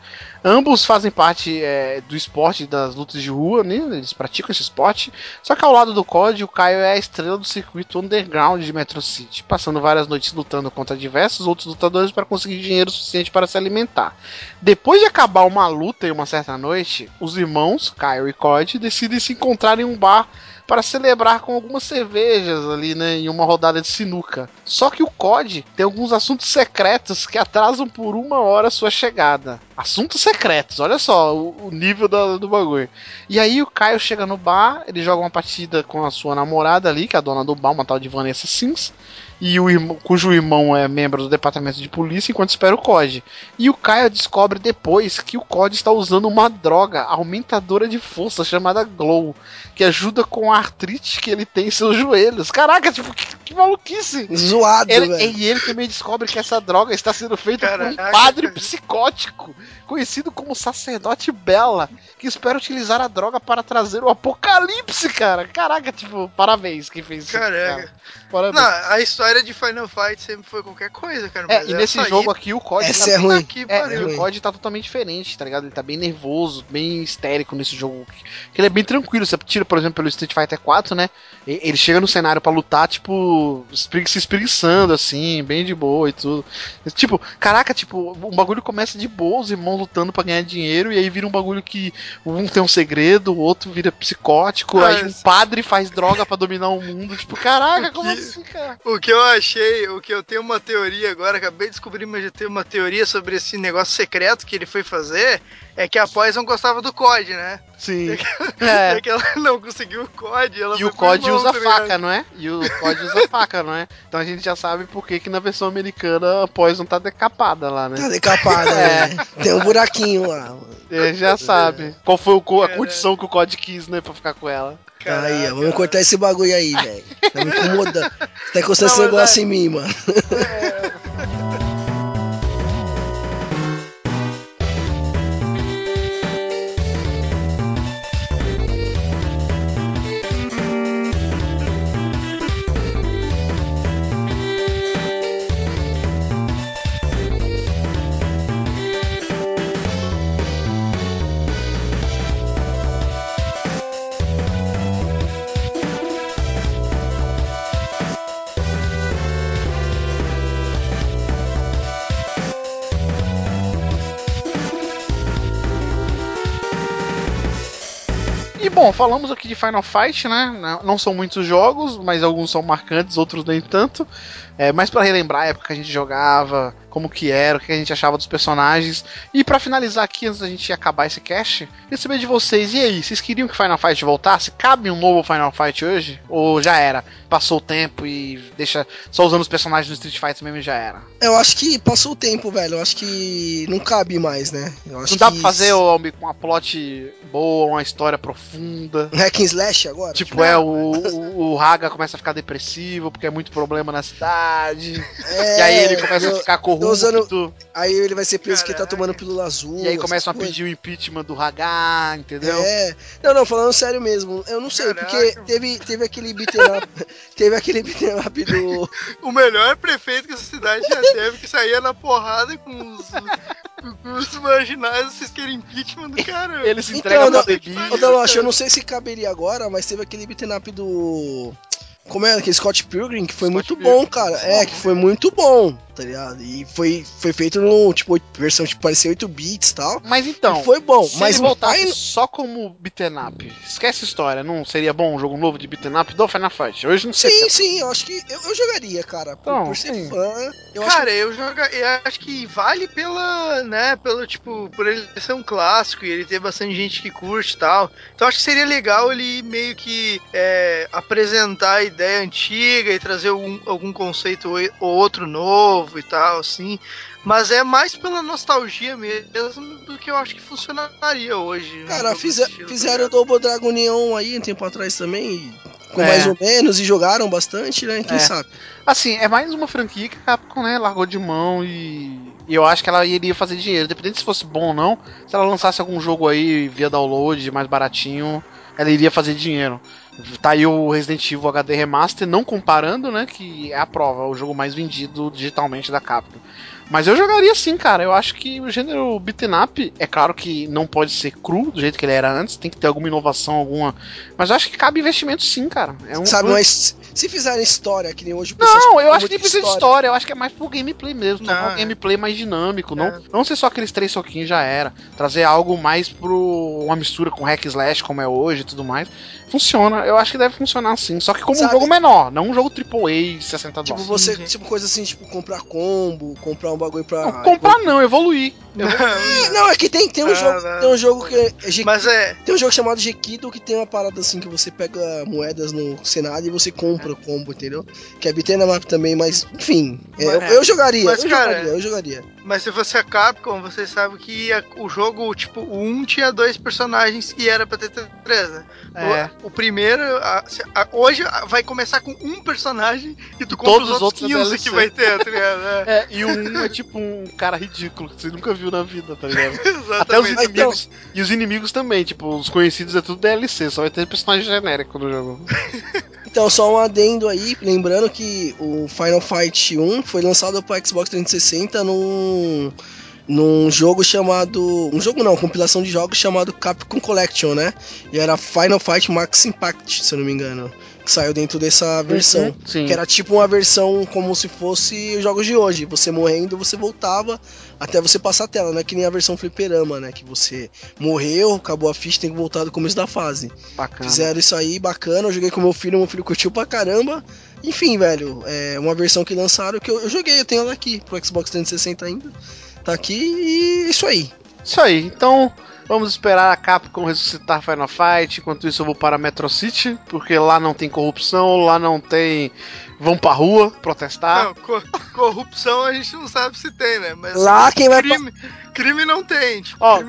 Ambos fazem parte é, do esporte das lutas de rua, né? Eles praticam esse esporte. Só que ao lado do COD, o Kyle é a estrela do circuito underground de Metro City, passando várias noites lutando contra diversos outros lutadores para conseguir dinheiro suficiente para se alimentar. Depois de acabar uma luta em uma certa noite, os irmãos, Kyle e COD, decidem se encontrar em um bar para celebrar com algumas cervejas ali, né, em uma rodada de sinuca. Só que o COD tem alguns assuntos secretos que atrasam por uma hora sua chegada. Assuntos secretos, olha só o, o nível do, do bagulho. E aí o Caio chega no bar, ele joga uma partida com a sua namorada ali, que é a dona do bar, uma tal de Vanessa Sims e o irmão, cujo irmão é membro do departamento de polícia enquanto espera o COD. E o Caio descobre depois que o COD está usando uma droga aumentadora de força chamada Glow, que ajuda com a artrite que ele tem em seus joelhos. Caraca, tipo, que, que maluquice! Zoado, Ele, velho. e ele também descobre que essa droga está sendo feita por um Caraca, padre psicótico, conhecido como sacerdote Bela, que espera utilizar a droga para trazer o apocalipse, cara. Caraca, tipo, parabéns quem fez isso. Caraca. cara. Parabéns. Não, a história de Final Fight sempre foi qualquer coisa, cara. É, e nesse essa aí, jogo aqui o COD Essa tá é ruim. que É, e o COD tá totalmente diferente, tá ligado? Ele tá bem nervoso, bem histérico nesse jogo. Que ele é bem tranquilo. Você tira, por exemplo, pelo Street Fighter 4, né? Ele chega no cenário pra lutar, tipo, se espreguiçando, assim, bem de boa e tudo. Tipo, caraca, tipo, um bagulho começa de boa, os irmãos lutando pra ganhar dinheiro, e aí vira um bagulho que um tem um segredo, o outro vira psicótico, Ah, aí um padre faz droga pra dominar o mundo. Tipo, caraca, como que- assim, cara? O que eu achei, o que eu tenho uma teoria agora, acabei de descobrir, mas já tenho uma teoria sobre esse negócio secreto que ele foi fazer, é que a Poison gostava do COD, né? Sim. É. É. que ela não conseguiu o COD, ela E o COD usa tá faca, não é? E o COD usa faca, não é? Então a gente já sabe por que, que na versão americana a Poison tá decapada lá, Tá né? decapada, É. né? Tem um buraquinho lá. mano. Ele já sabe. Qual foi o a Caraca. condição que o COD quis, né, pra ficar com ela. Caraca. Aí, ó, vamos cortar esse bagulho aí, velho. Tá me incomodando. Tá encostando esse negócio é- em mim, mano. E bom, falamos aqui de Final Fight, né? Não- são muitos jogos, mas alguns são marcantes, outros nem tanto. É, mas pra relembrar a época que a gente jogava, como que era, o que a gente achava dos personagens. E pra finalizar aqui, antes da gente acabar esse cast, queria saber de vocês, e aí, vocês queriam que Final Fight voltasse? Cabe um novo Final Fight hoje? Ou já era? Passou o tempo e deixa só usando os personagens do Street Fighter mesmo e já era? Eu acho que passou o tempo, velho. Eu acho que não cabe mais, né? Não dá que pra fazer uma plot boa, uma história profunda. um hack and slash agora? Tipo, é, o, o, o Haga começa a ficar depressivo porque é muito problema na cidade. É, e aí ele começa a eu- ficar corrupto. Usando- Aí ele vai ser preso porque tá Caraca. tomando pílula azul. E aí começam a pedir o impeachment do Haga, entendeu? É. Não, não, falando sério mesmo. Eu não sei, Caraca. porque teve, teve aquele beat'em up. teve aquele beat'em up do. O melhor prefeito que essa cidade já teve, que saía na porrada com os, com os marginais, vocês querem impeachment do cara. Ele se Então, entrega não- pra bebida. Ô, Daloche, eu não sei se caberia agora, mas teve aquele beat'em up do. Como é? Aquele Scott Pilgrim, que foi Scott muito Pilgrim. bom, cara. É, que foi muito bom, tá ligado? E foi, foi feito no, tipo, versão, tipo, parecia 8 bits e tal. Mas então, e foi bom, se mas ele voltasse aí- só como beaten up, esquece a história, não seria bom um jogo novo de beaten up do Final Fight? Hoje não sei. Sim, sim, eu acho que eu, eu jogaria, cara. Por, Então, por ser sim. fã, eu acho Cara, eu, joga, eu acho que vale pela, né, pelo tipo, por ele ser um clássico e ele ter bastante gente que curte e tal. Então acho que seria legal ele meio que é, apresentar a ideia antiga e trazer algum, algum conceito ou outro novo e tal, assim. Mas é mais pela nostalgia mesmo do que eu acho que funcionaria hoje. um Cara, desse estilo, tá fizeram o ligado? Double Dragon Neon aí um tempo atrás também, com É. mais ou menos, e jogaram bastante, né? Quem É. sabe? Assim, é mais uma franquia que a Capcom, né, largou de mão e, e eu acho que ela iria fazer dinheiro, independente se fosse bom ou não. Se ela lançasse algum jogo aí via download, mais baratinho, ela iria fazer dinheiro. Tá aí o Resident Evil HD Remaster, não comparando, né? Que é a prova, o jogo mais vendido digitalmente da Capcom. Mas eu jogaria sim, cara. Eu acho que o gênero beat'em up, é claro que não pode ser cru do jeito que ele era antes, tem que ter alguma inovação, alguma. Mas eu acho que cabe investimento sim, cara. É um... Sabe, mas se fizerem história, que nem hoje o Não, eu acho que nem precisa de história, eu acho que é mais pro gameplay mesmo. Tornar Não, o é. gameplay mais dinâmico. Não, É. não ser só aqueles três soquinhos já era. Trazer algo mais pro. uma mistura com hack slash, como é hoje e tudo mais. Funciona, eu acho que deve funcionar sim. Só que como um Sabe- jogo menor, não um jogo AAA de 60 Tipo, dólares. você, Sim. tipo, coisa assim, tipo, comprar combo, comprar um bagulho pra. Não, comprar não, evoluir. Ih, Não, é que tem, tem um Não, jogo. não. Tem um jogo que é. é G- Mas é. Tem um jogo chamado Gekido que tem uma parada assim que você pega moedas no cenário e você compra o combo, entendeu? Que é beat'em up também, mas enfim. é, eu, Mas- eu jogaria, mas, eu cara, jogaria, eu jogaria. Mas se você é Capcom, você sabe que a- o jogo, tipo, o 1 tinha dois personagens e era pra ter três, né? É. O, o primeiro, a- a- hoje vai começar com um personagem e tu compra todos os os outros outros é 15 DLC. que vai ter, tá ligado? É, É, e o um é tipo um cara ridículo que você nunca viu na vida, tá ligado? Até os exatamente. Inimigos. E os inimigos também, tipo, os conhecidos é tudo DLC, só vai ter personagem genérico no jogo. Então, só um adendo aí, lembrando que o Final Fight 1 foi lançado para Xbox 360 num, num jogo chamado. Um jogo não, compilação de jogos chamado Capcom Collection, né? E era Final Fight Max Impact, se eu não me engano. Que saiu dentro dessa versão. Sim. Que era tipo uma versão como se fosse os jogos de hoje. Você morrendo, você voltava até você passar a tela, não é que nem a versão fliperama, né? Que você morreu, acabou a ficha, tem que voltar do começo da fase. Bacana. Fizeram isso aí, bacana. Eu joguei com meu filho, meu filho curtiu pra caramba. Enfim, velho, é uma versão que lançaram que eu, eu joguei, eu tenho ela aqui pro Xbox 360 ainda. Tá aqui e isso aí. Isso aí, então vamos esperar a Capcom ressuscitar Final Fight. Enquanto isso, eu vou para Metro City, porque lá não tem corrupção, lá não tem. Vão pra rua protestar. Não, co- corrupção a gente não sabe se tem, né? Mas Lá quem vai pra, crime, não tem. Tipo, Ó,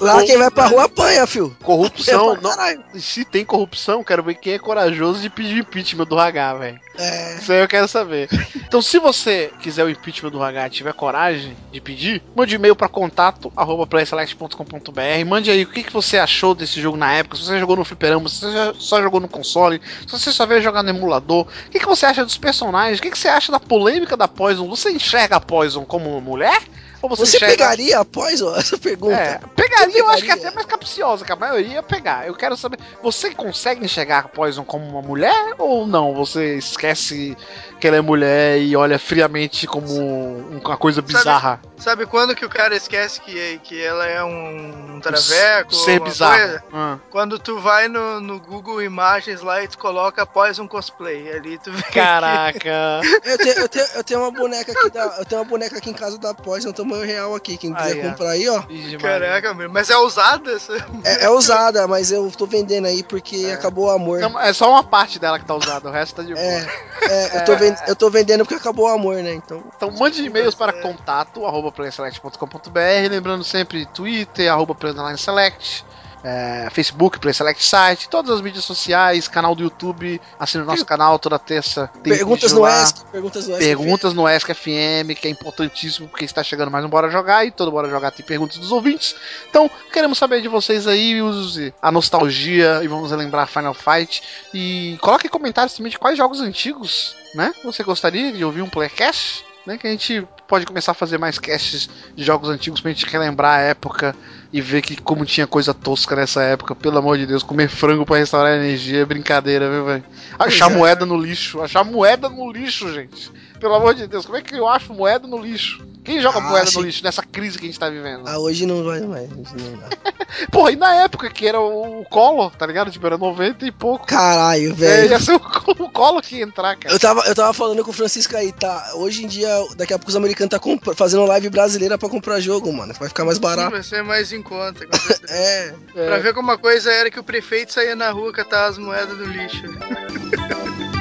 lá quem vai pra rua apanha, fio. Corrupção, pra não, caralho. se tem corrupção, quero ver quem é corajoso de pedir impeachment do H, velho. É. Isso aí eu quero saber. Então, se você quiser o impeachment do H e tiver coragem de pedir, mande e-mail para contato arroba. Mande aí o que, que você achou desse jogo na época. Se você jogou no fliperama, se você só jogou no console, se você só veio jogar no emulador. O que, que você acha dos personagens? O que, que você acha da polêmica da Poison? Você enxerga a Poison como uma mulher? Você, Você pegaria após ó, essa pergunta? É, pegaria, eu acho que é pegaria? até mais capciosa, que a maioria ia pegar. Eu quero saber, você consegue enxergar a Poison como uma mulher ou não? Você esquece que ela é mulher e olha friamente como um- uma coisa bizarra? Sabe quando que o cara esquece que, que ela é um traveco? Ser bizarro. coisa? Ah. Quando tu vai no, no Google Imagens lá e tu coloca um cosplay. Ali tu vê. Caraca. Eu, tenho, eu, tenho, eu tenho uma boneca aqui da, eu tenho uma boneca aqui em casa da Pós, no tamanho real aqui. Quem quiser ó. comprar aí, ó. Caraca, meu. Mas é usada essa? É, é usada, mas eu tô vendendo aí porque acabou o amor. Não, é só uma parte dela que tá usada, o resto tá de boa. É, é, eu, tô ven- eu tô vendendo porque acabou o amor, né? Então. Então mande e-mails para contato arroba playselect.com.br, lembrando sempre Twitter, arroba playselect, é, Facebook, Playselect Site, todas as mídias sociais, canal do YouTube, assine o nosso canal toda terça. Tem perguntas no. ESC, perguntas no ESC. Perguntas no Ask FM, que é importantíssimo porque está chegando mais um Bora Jogar e todo Bora Jogar tem perguntas dos ouvintes. Então, queremos saber de vocês aí, use a nostalgia e vamos lembrar Final Fight. E coloque comentários também de quais jogos antigos, né? Você gostaria de ouvir um playcast? Né, que a gente pode começar a fazer mais casts de jogos antigos pra gente relembrar a época e ver que como tinha coisa tosca nessa época, pelo amor de Deus, comer frango pra restaurar energia é brincadeira, viu, velho? Achar é. moeda no lixo, achar moeda no lixo, gente. Pelo amor de Deus, como é que eu acho moeda no lixo? Quem joga Ah, moeda sim. no lixo nessa crise que a gente tá vivendo? Ah, hoje não vai mais. Não dá. Porra, e na época que era o Collor, tá ligado? Tipo, era 90 e pouco. Caralho, É, velho. ia ser o, o Collor que ia entrar, cara. Eu tava, eu tava falando com o Francisco aí, tá? Hoje em dia, daqui a pouco os americanos tá fazendo live brasileira pra comprar jogo, mano. Vai ficar mais barato. Vai ser mais em conta. com certeza. É. É. Pra ver como uma coisa era que o prefeito saía na rua catar as moedas do lixo.